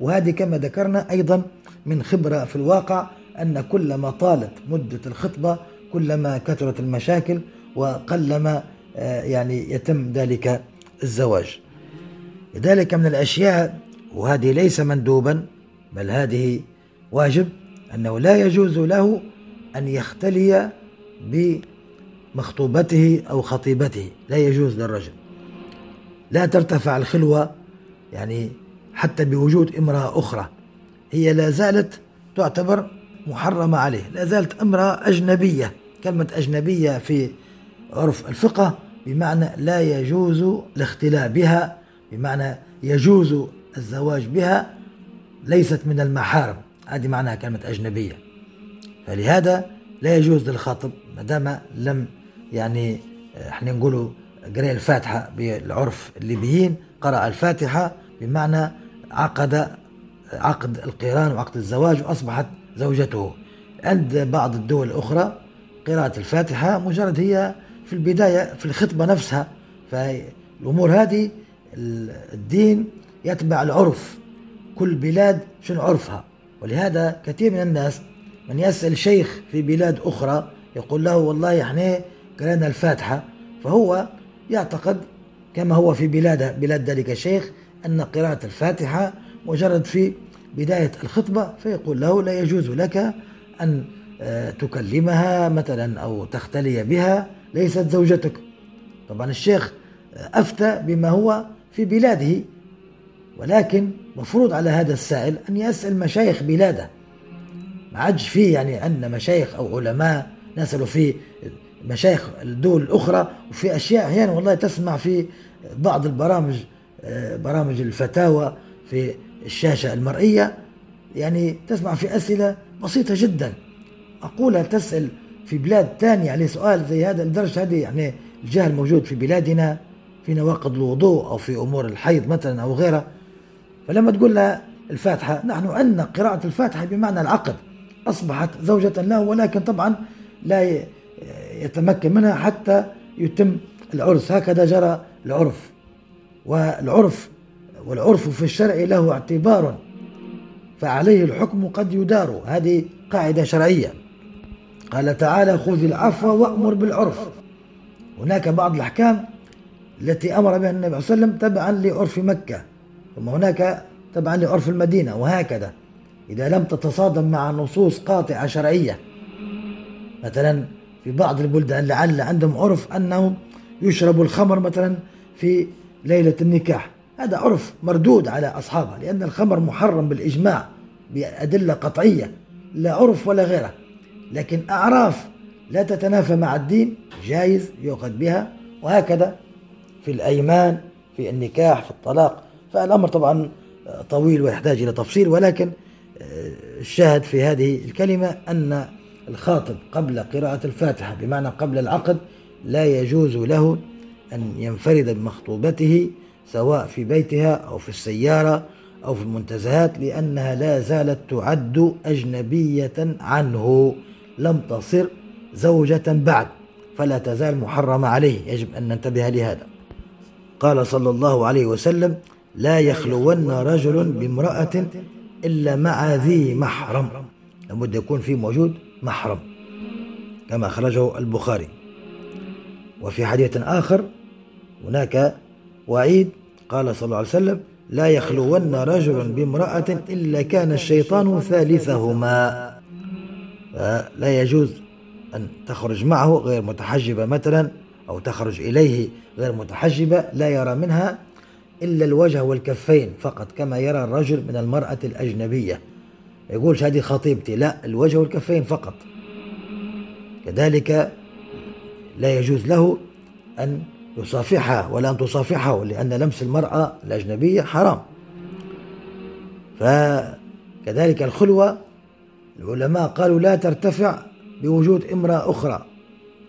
وهذه كما ذكرنا أيضا من خبرة في الواقع أن كلما طالت مدة الخطبة كلما كثرت المشاكل وقلما آه، يعني يتم ذلك الزواج. لذلك من الأشياء وهذه ليس مندوبا بل هذه واجب أنه لا يجوز له أن يختلي بمخطوبته أو خطيبته. لا يجوز للرجل. لا ترتفع الخلوة يعني حتى بوجود امرأة أخرى. هي لا زالت تعتبر محرمة عليه. لا زالت امرأة أجنبية. كلمة أجنبية في عرف الفقه بمعنى لا يجوز الاختلاء بها بمعنى يجوز الزواج بها ليست من المحارم. هذه معناها كلمة أجنبية. فلهذا لا يجوز للخاطب ما دام لم يعني إحنا نقولوا قرأ الفاتحة بالعرف الليبيين قرأ الفاتحة بمعنى عقد عقد القيران وعقد الزواج وأصبحت زوجته. عند بعض الدول الأخرى قراءة الفاتحة مجرد هي في البداية في الخطبة نفسها فالأمور هذه الدين يتبع العرف. كل بلاد شنو عرفها؟ ولهذا كثير من الناس من يسأل شيخ في بلاد أخرى يقول له والله إحنا قرأنا الفاتحة. فهو يعتقد كما هو في بلاد بلاد ذلك الشيخ أن قراءة الفاتحة مجرد في بداية الخطبة فيقول له لا يجوز لك أن آه، تكلمها مثلا أو تختلي بها. ليست زوجتك. طبعا الشيخ أفتى بما هو في بلاده ولكن مفروض على هذا السائل أن يسأل مشايخ بلاده. ما عادش فيه يعني أن مشايخ أو علماء نسألوا في مشايخ الدول الأخرى وفي أشياء أحيانا والله تسمع في بعض البرامج برامج الفتاوى في الشاشة المرئية يعني تسمع في أسئلة بسيطة جدا. أقولها تسأل في بلاد ثانية عليه سؤال زي هذا لدرجة هذه يعني الجهل موجود في بلادنا في نواقض الوضوء أو في أمور الحيض مثلا أو غيرها. فلما تقول لها الفاتحة نحن عندنا قراءة الفاتحة بمعنى العقد. أصبحت زوجة له ولكن طبعا لا يتمكن منها حتى يتم العرس. هكذا جرى العرف. والعرف والعرف في الشرع له اعتبار فعليه الحكم قد يدار. هذه قاعدة شرعية. قال تعالى خذ العفو وأمر بالعرف. هناك بعض الأحكام التي أمر بها النبي صلى الله عليه وسلم تبعا لعرف مكة ثم هناك تبعا لعرف المدينة وهكذا. إذا لم تتصادم مع نصوص قاطعة شرعية مثلا في بعض البلدان لعل عندهم عرف أنه يشرب الخمر مثلا في ليلة النكاح. هذا عرف مردود على أصحابها لأن الخمر محرم بالإجماع بأدلة قطعية لا عرف ولا غيره. لكن أعراف لا تتنافى مع الدين جائز يؤخذ بها وهكذا في الأيمان في النكاح في الطلاق. فالأمر طبعا طويل ويحتاج إلى تفصيل ولكن الشاهد في هذه الكلمة أن الخاطب قبل قراءة الفاتحة بمعنى قبل العقد لا يجوز له أن ينفرد بمخطوبته سواء في بيتها أو في السيارة أو في المنتزهات لأنها لا زالت تعد أجنبية عنه. لم تصر زوجة بعد فلا تزال محرمة عليه. يجب أن ننتبه لهذا. قال صلى الله عليه وسلم لا يخلون رجل بامرأة إلا مع ذي محرم. لابد يكون في موجود محرم كما أخرجه البخاري. وفي حديث آخر هناك وعيد قال صلى الله عليه وسلم لا يخلون رجل بامرأة إلا كان الشيطان ثالثهما. لا يجوز أن تخرج معه غير متحجبة مثلا أو تخرج إليه غير متحجبة لا يرى منها إلا الوجه والكفين فقط كما يرى الرجل من المرأة الأجنبية. يقولش هذه خطيبتي لا الوجه والكفين فقط. كذلك لا يجوز له أن يصافحها ولا أن تصافحه لأن لمس المرأة الأجنبية حرام. فكذلك الخلوة العلماء قالوا لا ترتفع بوجود امرأة أخرى.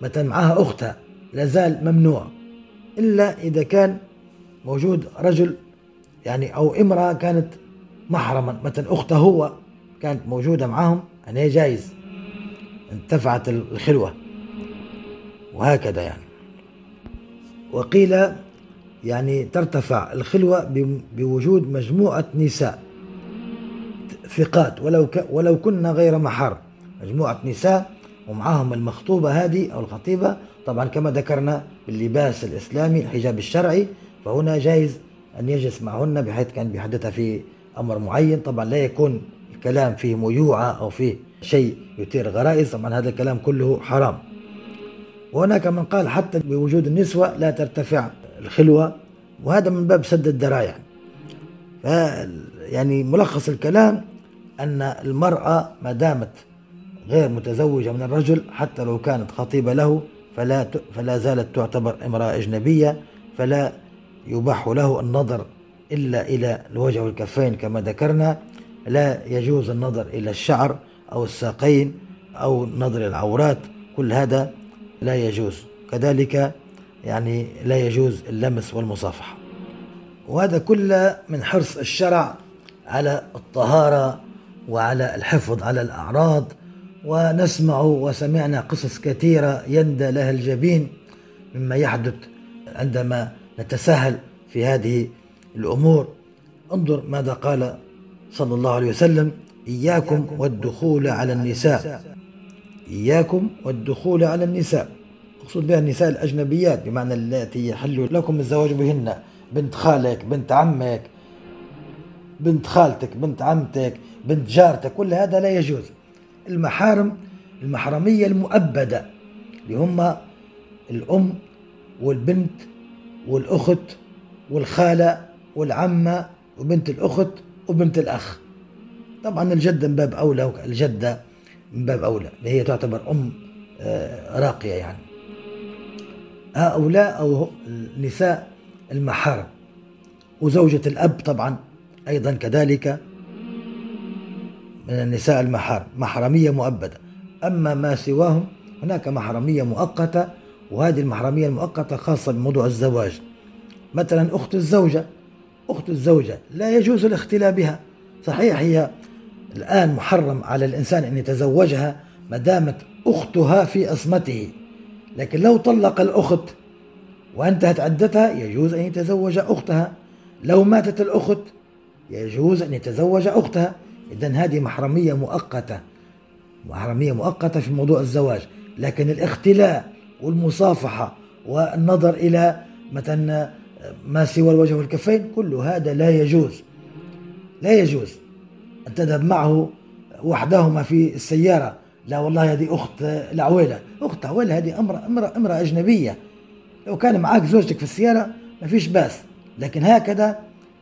مثلا معها أختها لازال ممنوع. إلا إذا كان موجود رجل يعني أو امرأة كانت محرما. مثلا أخته هو كانت موجودة معهم يعني جائز انتفعت الخلوة. وهكذا يعني. وقيل يعني ترتفع الخلوة بوجود مجموعة نساء. ثقات ولو ك ولو كنا غير محر مجموعة نساء ومعهم المخطوبة هذه أو الخطيبة. طبعا كما ذكرنا باللباس الإسلامي الحجاب الشرعي. فهنا جائز أن يجلس معهن بحيث كان بيحدثها في أمر معين. طبعا لا يكون الكلام فيه ميوعة أو فيه شيء يثير غرائز. طبعا هذا الكلام كله حرام. وهناك من قال حتى بوجود النسوة لا ترتفع الخلوة. وهذا من باب سد الذرائع يعني ملخص الكلام أن المرأة ما دامت غير متزوجة من الرجل حتى لو كانت خطيبة له فلا فلا زالت تعتبر امرأة أجنبية فلا يباح له النظر إلا إلى الوجه والكفين كما ذكرنا. لا يجوز النظر إلى الشعر أو الساقين أو نظر العورات. كل هذا لا يجوز. كذلك يعني لا يجوز اللمس والمصافحة. وهذا كله من حرص الشرع على الطهارة وعلى الحفظ على الأعراض ونسمع وسمعنا قصص كثيرة يندى لها الجبين مما يحدث عندما نتساهل في هذه الأمور. انظر ماذا قال صلى الله عليه وسلم إياكم والدخول على النساء. إياكم والدخول على النساء أقصد بها النساء الأجنبيات بمعنى التي يحل لكم الزواج بهن بنت خالك بنت عمك بنت خالتك بنت عمتك. بنت جارتك كل هذا لا يجوز. المحارم المحرمية المؤبدة اللي هم الأم والبنت والأخت والخالة والعمة وبنت الأخت وبنت الأخ. طبعا الجدة من باب أولى الجدة من باب أولى اللي هي تعتبر أم آه، راقية يعني. هؤلاء أو النساء المحارم. وزوجة الأب طبعا أيضا كذلك. من النساء المحارم محرمية مؤبدة. أما ما سواهم هناك محرمية مؤقتة وهذه المحرمية المؤقتة خاصة بموضوع الزواج. مثلا أخت الزوجة أخت الزوجة لا يجوز الاختلاء بها. صحيح هي الآن محرم على الإنسان أن يتزوجها ما دامت أختها في عصمته لكن لو طلق الأخت وانتهت عدتها يجوز أن يتزوج أختها. لو ماتت الأخت يجوز أن يتزوج أختها. إذا هذه محرمية مؤقتة. محرمية مؤقتة في موضوع الزواج. لكن الاختلاء والمصافحة والنظر إلى مثلا ما سوى الوجه والكفين كل هذا لا يجوز. لا يجوز أن تذهب معه وحدهما في السيارة. لا والله هذه أخت العويلة. أخت العويلة هذه امرأة, امرأة, امرأة أجنبية. لو كان معك زوجتك في السيارة ما فيش بأس. لكن هكذا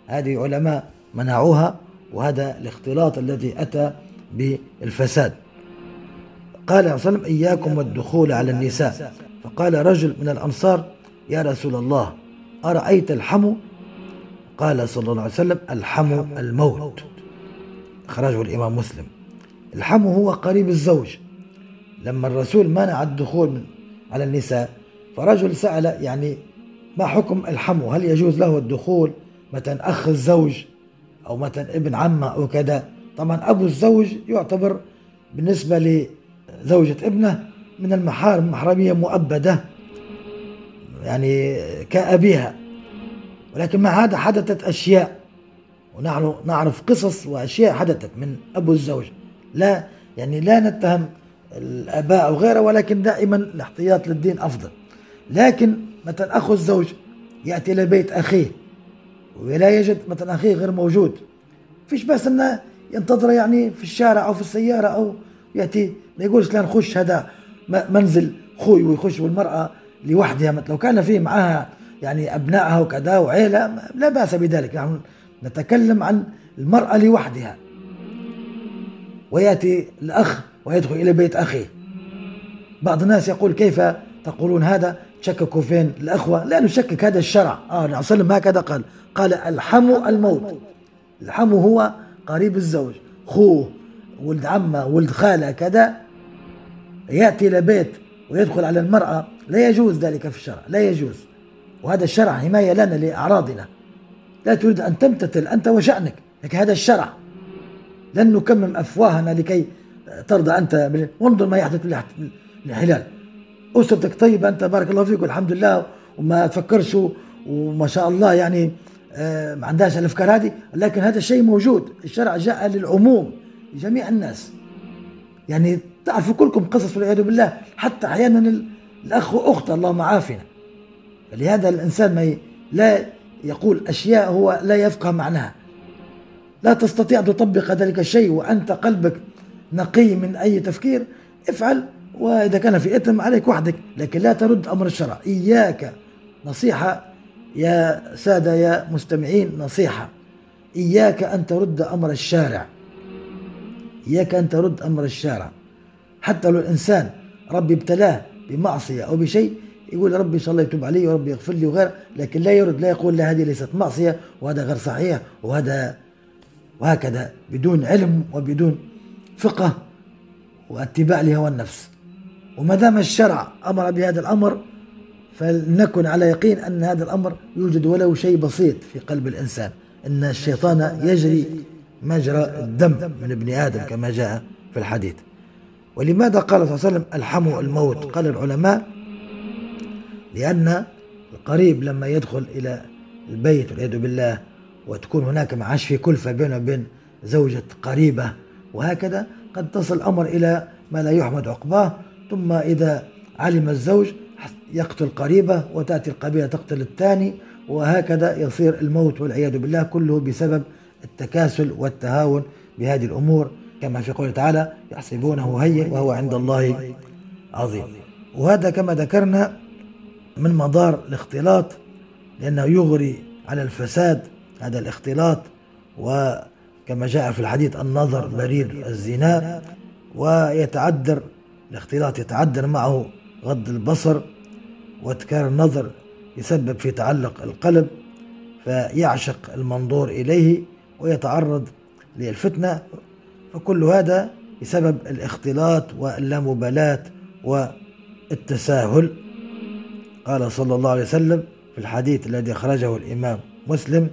هذه علماء منعوها. وهذا الاختلاط الذي أتى بالفساد. قال عليه وسلم إياكم والدخول على النساء. فقال رجل من الأنصار يا رسول الله أرأيت الحمو؟ قال صلى الله عليه وسلم الحمو الموت. أخرجه الإمام مسلم. الحمو هو قريب الزوج. لما الرسول منع الدخول على النساء فرجل سأل يعني ما حكم الحمو؟ هل يجوز له الدخول مثلا أخ الزوج أو مثلا ابن عمة أو كذا. طبعا أبو الزوج يعتبر بالنسبة لزوجة ابنه من المحارم محرمية مؤبدة يعني كأبيها. ولكن مع هذا حدثت أشياء ونحن نعرف قصص وأشياء حدثت من أبو الزوج. لا يعني لا نتهم الآباء أو غيره ولكن دائما الاحتياط للدين أفضل. لكن مثلا أخو الزوج يأتي إلى بيت أخيه ولا يجد مثلا أخيه غير موجود. فيش بس أنه ينتظر يعني في الشارع أو في السيارة أو يأتي ما يقولش لا نخش هذا منزل خوي ويخش والمرأة لوحدها. مثل لو كان في معها يعني أبنائها وكذا وعيلة لا بأس بذلك. يعني نتكلم عن المرأة لوحدها. ويأتي الأخ ويدخل إلى بيت أخيه. بعض الناس يقول كيف تقولون هذا؟ تشككوا فين؟ الأخوة لا نشكك هذا الشرع. آه صلى الله عليه وسلم هكذا قال. قال الحمو الموت. الحمو هو قريب الزوج. خوه ولد عمه ولد خالة كذا. يأتي إلى بيت ويدخل على المرأة. لا يجوز ذلك في الشرع لا يجوز. وهذا الشرع حماية لنا لأعراضنا. لا تريد أن تمتثل أنت وشأنك لكن هذا الشرع. لن نكمم أفواهنا لكي ترضى أنت وانظر ما يحدث للحلال. أسرتك طيبة أنت بارك الله فيك والحمد لله وما تفكرش وما شاء الله يعني آه، ما عندهاش الأفكار هذه لكن هذا الشيء موجود. الشرع جاء للعموم لجميع الناس. يعني تعرفوا كلكم قصص والعياذ بالله حتى أحيانا الأخ وأخت اللهم عافنا فلهذا الإنسان ما لا يقول أشياء هو لا يفقه معناها. لا تستطيع أن تطبق ذلك الشيء وأنت قلبك نقي من أي تفكير. افعل وإذا كان في إثم عليك وحدك لكن لا ترد أمر الشرع. إياك. نصيحة. يا سادة يا مستمعين نصيحة. إياك أن ترد أمر الشارع. إياك أن ترد أمر الشارع. حتى لو الإنسان ربي ابتلاه بمعصية أو بشيء يقول ربي إن شاء الله يتوب علي وربي يغفر لي وغيره لكن لا يرد لا يقول لا هذه ليست معصية وهذا غير صحيح وهذا وهكذا بدون علم وبدون فقه واتباع لهوى النفس. وما دام الشرع أمر بهذا الأمر فلنكن على يقين أن هذا الأمر يوجد ولو شيء بسيط في قلب الإنسان. إن الشيطان يجري مجرى الدم من ابن آدم كما جاء في الحديث. ولماذا قال صلى الله عليه وسلم ألحموا الموت؟ قال العلماء لأن القريب لما يدخل إلى البيت والعياذ بالله وتكون هناك معاش في كلفة بينه وبين زوجة قريبة وهكذا قد تصل الأمر إلى ما لا يحمد عقباه ثم إذا علم الزوج يقتل قريبة وتأتي القبيلة تقتل الثاني وهكذا يصير الموت والعياذ بالله كله بسبب التكاسل والتهاون بهذه الأمور. كما في قوله تعالى يحسبونه هين وهو عند الله عظيم. وهذا كما ذكرنا من مدار الاختلاط لأنه يغري على الفساد هذا الاختلاط وكما جاء في الحديث النظر بريد الزنا ويتعذر الاختلاط يتعذر معه غض البصر واتكار النظر يسبب في تعلق القلب فيعشق المنظور إليه ويتعرض للفتنة فكل هذا بسبب الاختلاط واللامبالاة والتساهل. قال صلى الله عليه وسلم في الحديث الذي أخرجه الإمام مسلم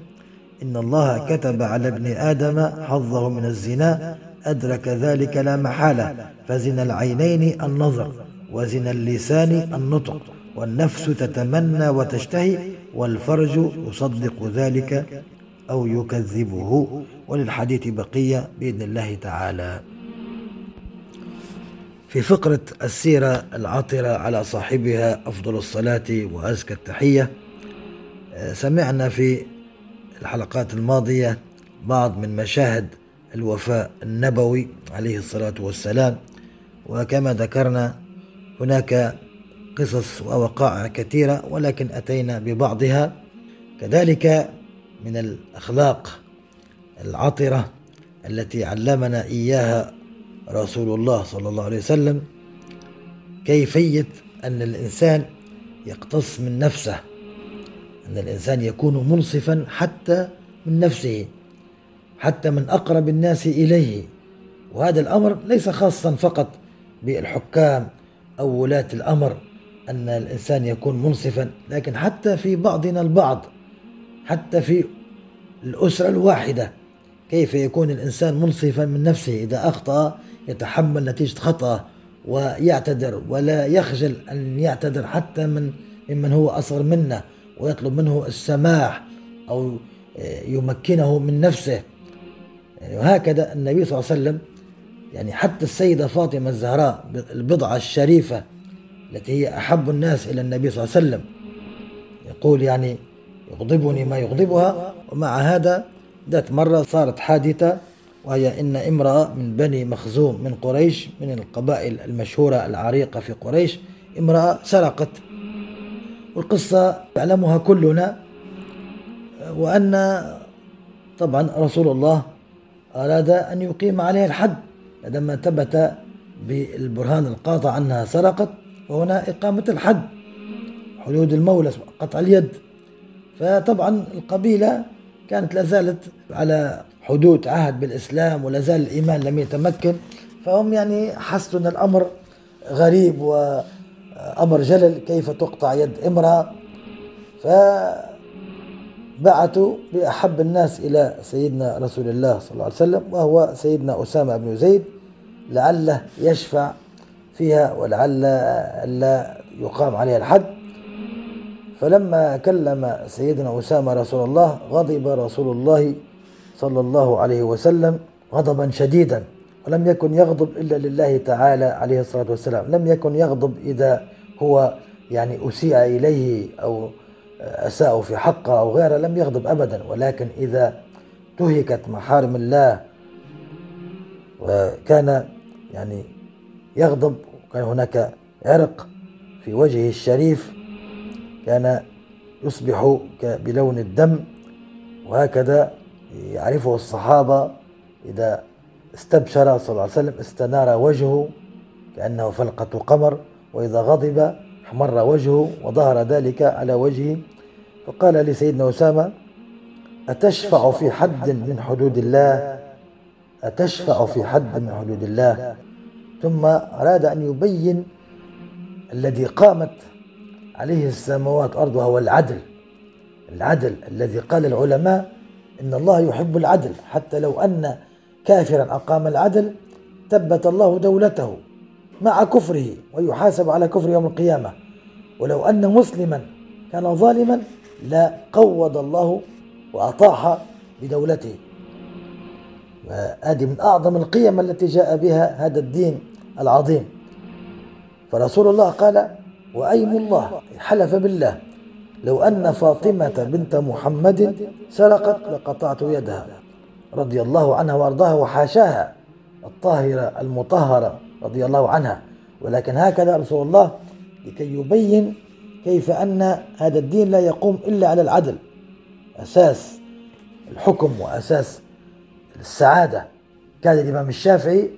إن الله كتب على ابن آدم حظه من الزنا أدرك ذلك لا محالة فزن العينين النظر وزن اللسان النطق والنفس تتمنى وتشتهي والفرج يصدق ذلك أو يكذبه. وللحديث بقية بإذن الله تعالى. في فقرة السيرة العطرة على صاحبها أفضل الصلاة وأزكى التحية سمعنا في الحلقات الماضية بعض من مشاهد الوفاء النبوي عليه الصلاة والسلام. وكما ذكرنا هناك قصص ووقائع كثيرة ولكن أتينا ببعضها. كذلك من الأخلاق العطرة التي علمنا إياها رسول الله صلى الله عليه وسلم كيفية أن الإنسان يقتص من نفسه أن الإنسان يكون منصفا حتى من نفسه. حتى من أقرب الناس إليه. وهذا الأمر ليس خاصا فقط بالحكام أو ولاة الأمر أن الإنسان يكون منصفا لكن حتى في بعضنا البعض حتى في الأسرة الواحدة كيف يكون الإنسان منصفا من نفسه؟ إذا أخطأ يتحمل نتيجة خطأه ويعتذر ولا يخجل أن يعتذر حتى من ممن هو أصغر منه ويطلب منه السماح أو يمكنه من نفسه. وهكذا النبي صلى الله عليه وسلم يعني حتى السيدة فاطمة الزهراء البضعة الشريفة التي هي أحب الناس إلى النبي صلى الله عليه وسلم يقول يعني يغضبني ما يغضبها ومع هذا ذات مرة صارت حادثة وهي إن امرأة من بني مخزوم من قريش من القبائل المشهورة العريقة في قريش امرأة سرقت. والقصة يعلمها كلنا وأن طبعا رسول الله أراد أن يقيم عليها الحد عندما ثبت بالبرهان القاطع أنها سرقت وهنا إقامة الحد حدود المولى قطع اليد. فطبعا القبيلة كانت لازالت على حدود عهد بالإسلام ولا زال الإيمان لم يتمكن. فهم يعني حسوا أن الأمر غريب وأمر جلل كيف تقطع يد امرأة؟ فبعثوا بأحب الناس إلى سيدنا رسول الله صلى الله عليه وسلم وهو سيدنا أسامة بن زيد لعله يشفع فيها ولعل لا يقام عليها الحد. فلما كلم سيدنا أسامة رسول الله غضب رسول الله صلى الله عليه وسلم غضبا شديدا ولم يكن يغضب إلا لله تعالى عليه الصلاة والسلام. لم يكن يغضب إذا هو يعني أسيء إليه أو أساء في حقه أو غيره لم يغضب أبدا ولكن إذا تهكت محارم الله وكان يعني يغضب وكان هناك عرق في وجهه الشريف كان يصبح بلون الدم وهكذا يعرفه الصحابة إذا استبشر صلى الله عليه وسلم استنار وجهه كأنه فلقة قمر وإذا غضب احمر وجهه وظهر ذلك على وجهه. فقال لسيدنا أسامة أتشفع في حد من حدود الله أتشفع في حد من حدود الله. ثم أراد أن يبين الذي قامت عليه السماوات والأرض وهو العدل. العدل الذي قال العلماء إن الله يحب العدل حتى لو أن كافرا أقام العدل ثبت الله دولته. مع كفره ويحاسب على كفر يوم القيامة. ولو أن مسلما كان ظالما لا قوض الله وأطاح بدولته. وهذه من أعظم القيم التي جاء بها هذا الدين العظيم. فرسول الله قال وأيم الله؟ حلف بالله. لو أن فاطمة بنت محمد سرقت لقطعت يدها. رضي الله عنها وأرضاها وحاشاها. الطاهرة المطهرة. رضي الله عنها. ولكن هكذا رسول الله لكي يبين كيف أن هذا الدين لا يقوم إلا على العدل. أساس الحكم وأساس السعادة. كان الإمام الشافعي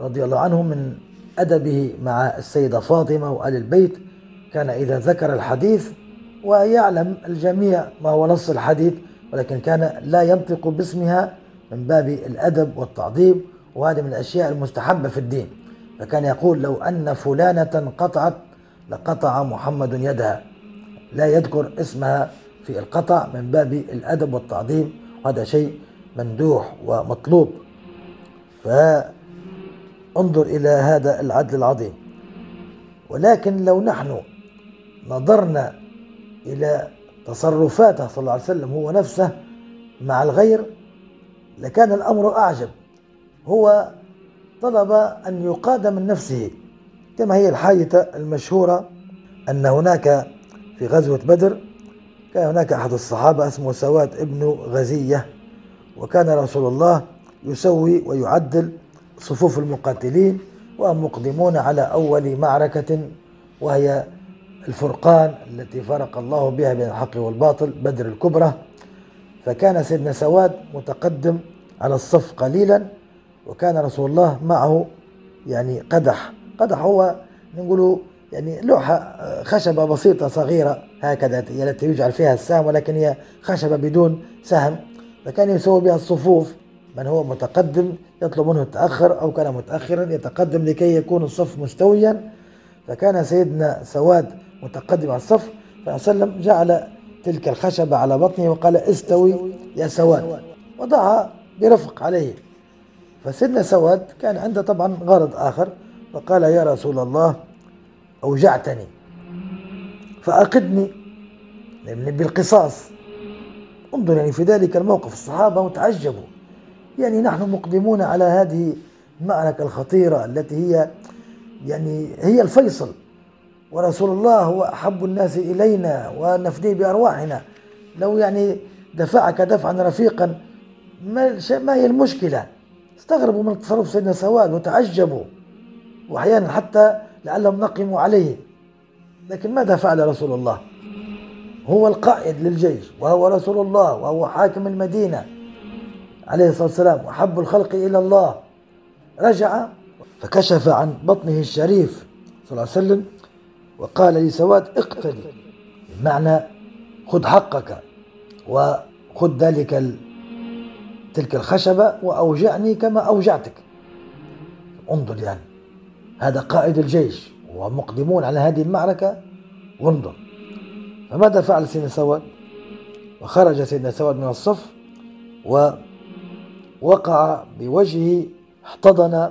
رضي الله عنه من أدبه مع السيدة فاطمة وآل البيت. كان إذا ذكر الحديث ويعلم الجميع ما هو نص الحديث ولكن كان لا ينطق باسمها من باب الأدب والتعظيم وهذه من الأشياء المستحبة في الدين. فكان يقول لو أن فلانة قطعت لقطع محمد يدها. لا يذكر اسمها في القطع من باب الأدب والتعظيم وهذا شيء ممدوح ومطلوب. فانظر إلى هذا العدل العظيم. ولكن لو نحن نظرنا إلى تصرفاته صلى الله عليه وسلم هو نفسه مع الغير لكان الأمر أعجب. هو طلب أن يقاد من نفسه كما هي الحادثة المشهورة أن هناك في غزوة بدر كان هناك أحد الصحابة اسمه سواد ابن غزية وكان رسول الله يسوي ويعدل صفوف المقاتلين وهم مقدمون على أول معركة وهي الفرقان التي فرق الله بها بين الحق والباطل بدر الكبرى. فكان سيدنا سواد متقدم على الصف قليلا وكان رسول الله معه يعني قدح. قدح هو نقول يعني لوحة خشبة بسيطة صغيرة هكذا هي التي يجعل فيها السهم ولكن هي خشبة بدون سهم. فكان يسوي بها الصفوف. من هو؟ متقدم يطلب منه التأخر أو كان متأخرا يتقدم لكي يكون الصف مستويا. فكان سيدنا سواد متقدم على الصف فسلم جعل تلك الخشبة على بطنه وقال استوي يا سواد. وضعها برفق عليه. فسيدنا سواد كان عنده طبعا غرض آخر فقال يا رسول الله أوجعتني فأقدني بالقصاص. انظر يعني في ذلك الموقف الصحابة متعجبوا يعني نحن مقدمون على هذه المعركة الخطيرة التي هي يعني هي الفيصل. ورسول الله هو أحب الناس إلينا ونفدي بأرواحنا. لو يعني دفعك دفعا رفيقا ما هي المشكلة؟ استغربوا من تصرف سيدنا سواد وتعجبوا وأحيانا حتى لعلهم نقموا عليه. لكن ماذا فعل رسول الله؟ هو القائد للجيش وهو رسول الله وهو حاكم المدينة عليه الصلاة والسلام وحب الخلق إلى الله. رجع فكشف عن بطنه الشريف صلى الله عليه وسلم وقال لسواد اقتدي بمعنى خذ حقك وخذ ذلك تلك الخشبة وأوجعني كما أوجعتك. انظر يعني هذا قائد الجيش ومقدمون على هذه المعركة. وانظر فماذا فعل سيدنا سواد؟ وخرج سيدنا سواد من الصف ووقع بوجهه احتضن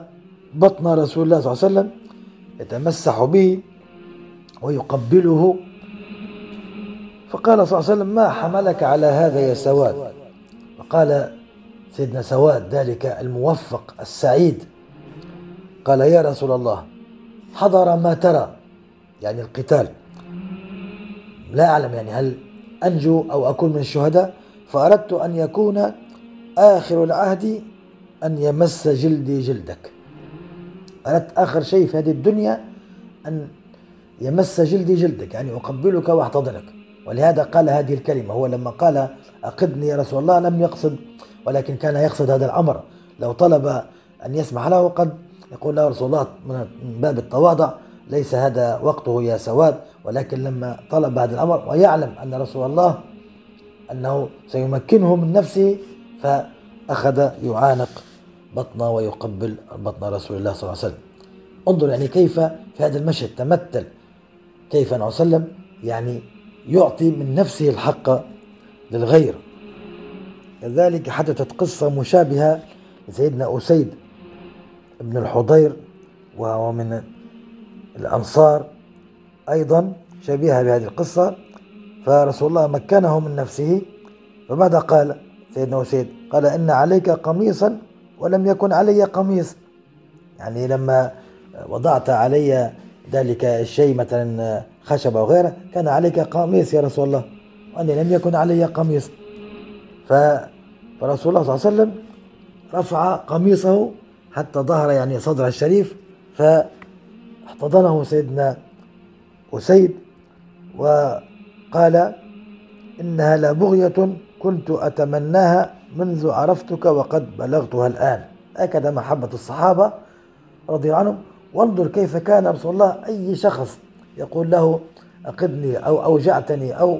بطن رسول الله صلى الله عليه وسلم يتمسح به ويقبله. فقال صلى الله عليه وسلم ما حملك على هذا يا سواد؟ فقال سيدنا سواد ذلك الموفق السعيد قال يا رسول الله حضر ما ترى. يعني القتال. لا أعلم يعني هل أنجو أو أكون من الشهداء فأردت أن يكون آخر العهد أن يمس جلدي جلدك. أردت آخر شيء في هذه الدنيا أن يمس جلدي جلدك يعني أقبلك وأحتضنك. ولهذا قال هذه الكلمة هو لما قال أقدني يا رسول الله لم يقصد ولكن كان يقصد هذا الأمر. لو طلب أن يسمح له قد يقول له رسول الله من باب التواضع ليس هذا وقته يا سواد. ولكن لما طلب هذا الأمر ويعلم أن رسول الله أنه سيمكنه من نفسه فأخذ يعانق بطنه ويقبل بطن رسول الله صلى الله عليه وسلم. انظر يعني كيف في هذا المشهد تمثل. كيف عليه وسلم يعني يعطي من نفسه الحق للغير. كذلك حدثت قصة مشابهة لسيدنا أسيد بن الحضير وهو من الأنصار أيضا شبيهة بهذه القصة. فرسول الله مكنه من نفسه فماذا قال سيدنا أسيد؟ قال إن عليك قميصا ولم يكن علي قميص. يعني لما وضعت علي ذلك الشيء مثلا خشبة وغيره كان عليك قميص يا رسول الله وأني لم يكن علي قميص. فرسول الله صلى الله عليه وسلم رفع قميصه حتى ظهر يعني صدر الشريف فاحتضنه سيدنا أسيد وقال إنها لبغية كنت أتمناها منذ عرفتك وقد بلغتها الآن. هكذا محبة الصحابة رضي عنهم. وانظر كيف كان رسول الله أي شخص يقول له أقدني أو أوجعتني أو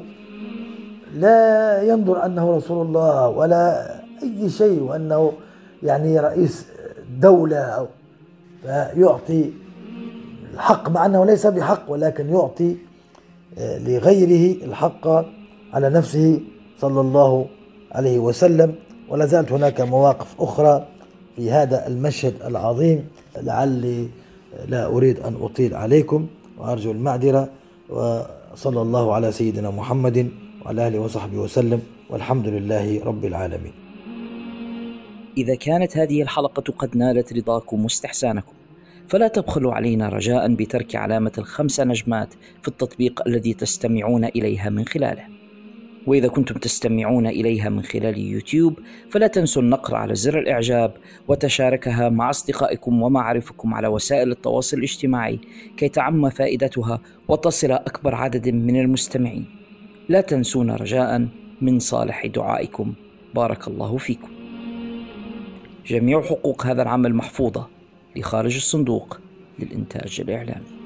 لا ينظر أنه رسول الله ولا أي شيء وأنه يعني رئيس دولة أو فيعطي الحق مع أنه ليس بحق ولكن يعطي آه، لغيره الحق على نفسه صلى الله عليه وسلم. ولا زالت هناك مواقف أخرى في هذا المشهد العظيم. لعلي لا أريد أن أطيل عليكم وأرجو المعذرة. وصلى الله على سيدنا محمد وعلى آله وصحبه وسلم والحمد لله رب العالمين. إذا كانت هذه الحلقة قد نالت رضاكم واستحسانكم فلا تبخلوا علينا رجاء بترك علامة الخمس نجمات في التطبيق الذي تستمعون إليها من خلاله. وإذا كنتم تستمعون إليها من خلال يوتيوب فلا تنسوا النقر على زر الإعجاب وتشاركها مع أصدقائكم ومعارفكم على وسائل التواصل الاجتماعي كي تعم فائدتها وتصل أكبر عدد من المستمعين. لا تنسونا رجاء من صالح دعائكم. بارك الله فيكم. جميع حقوق هذا العمل محفوظة لخارج الصندوق للإنتاج الإعلامي.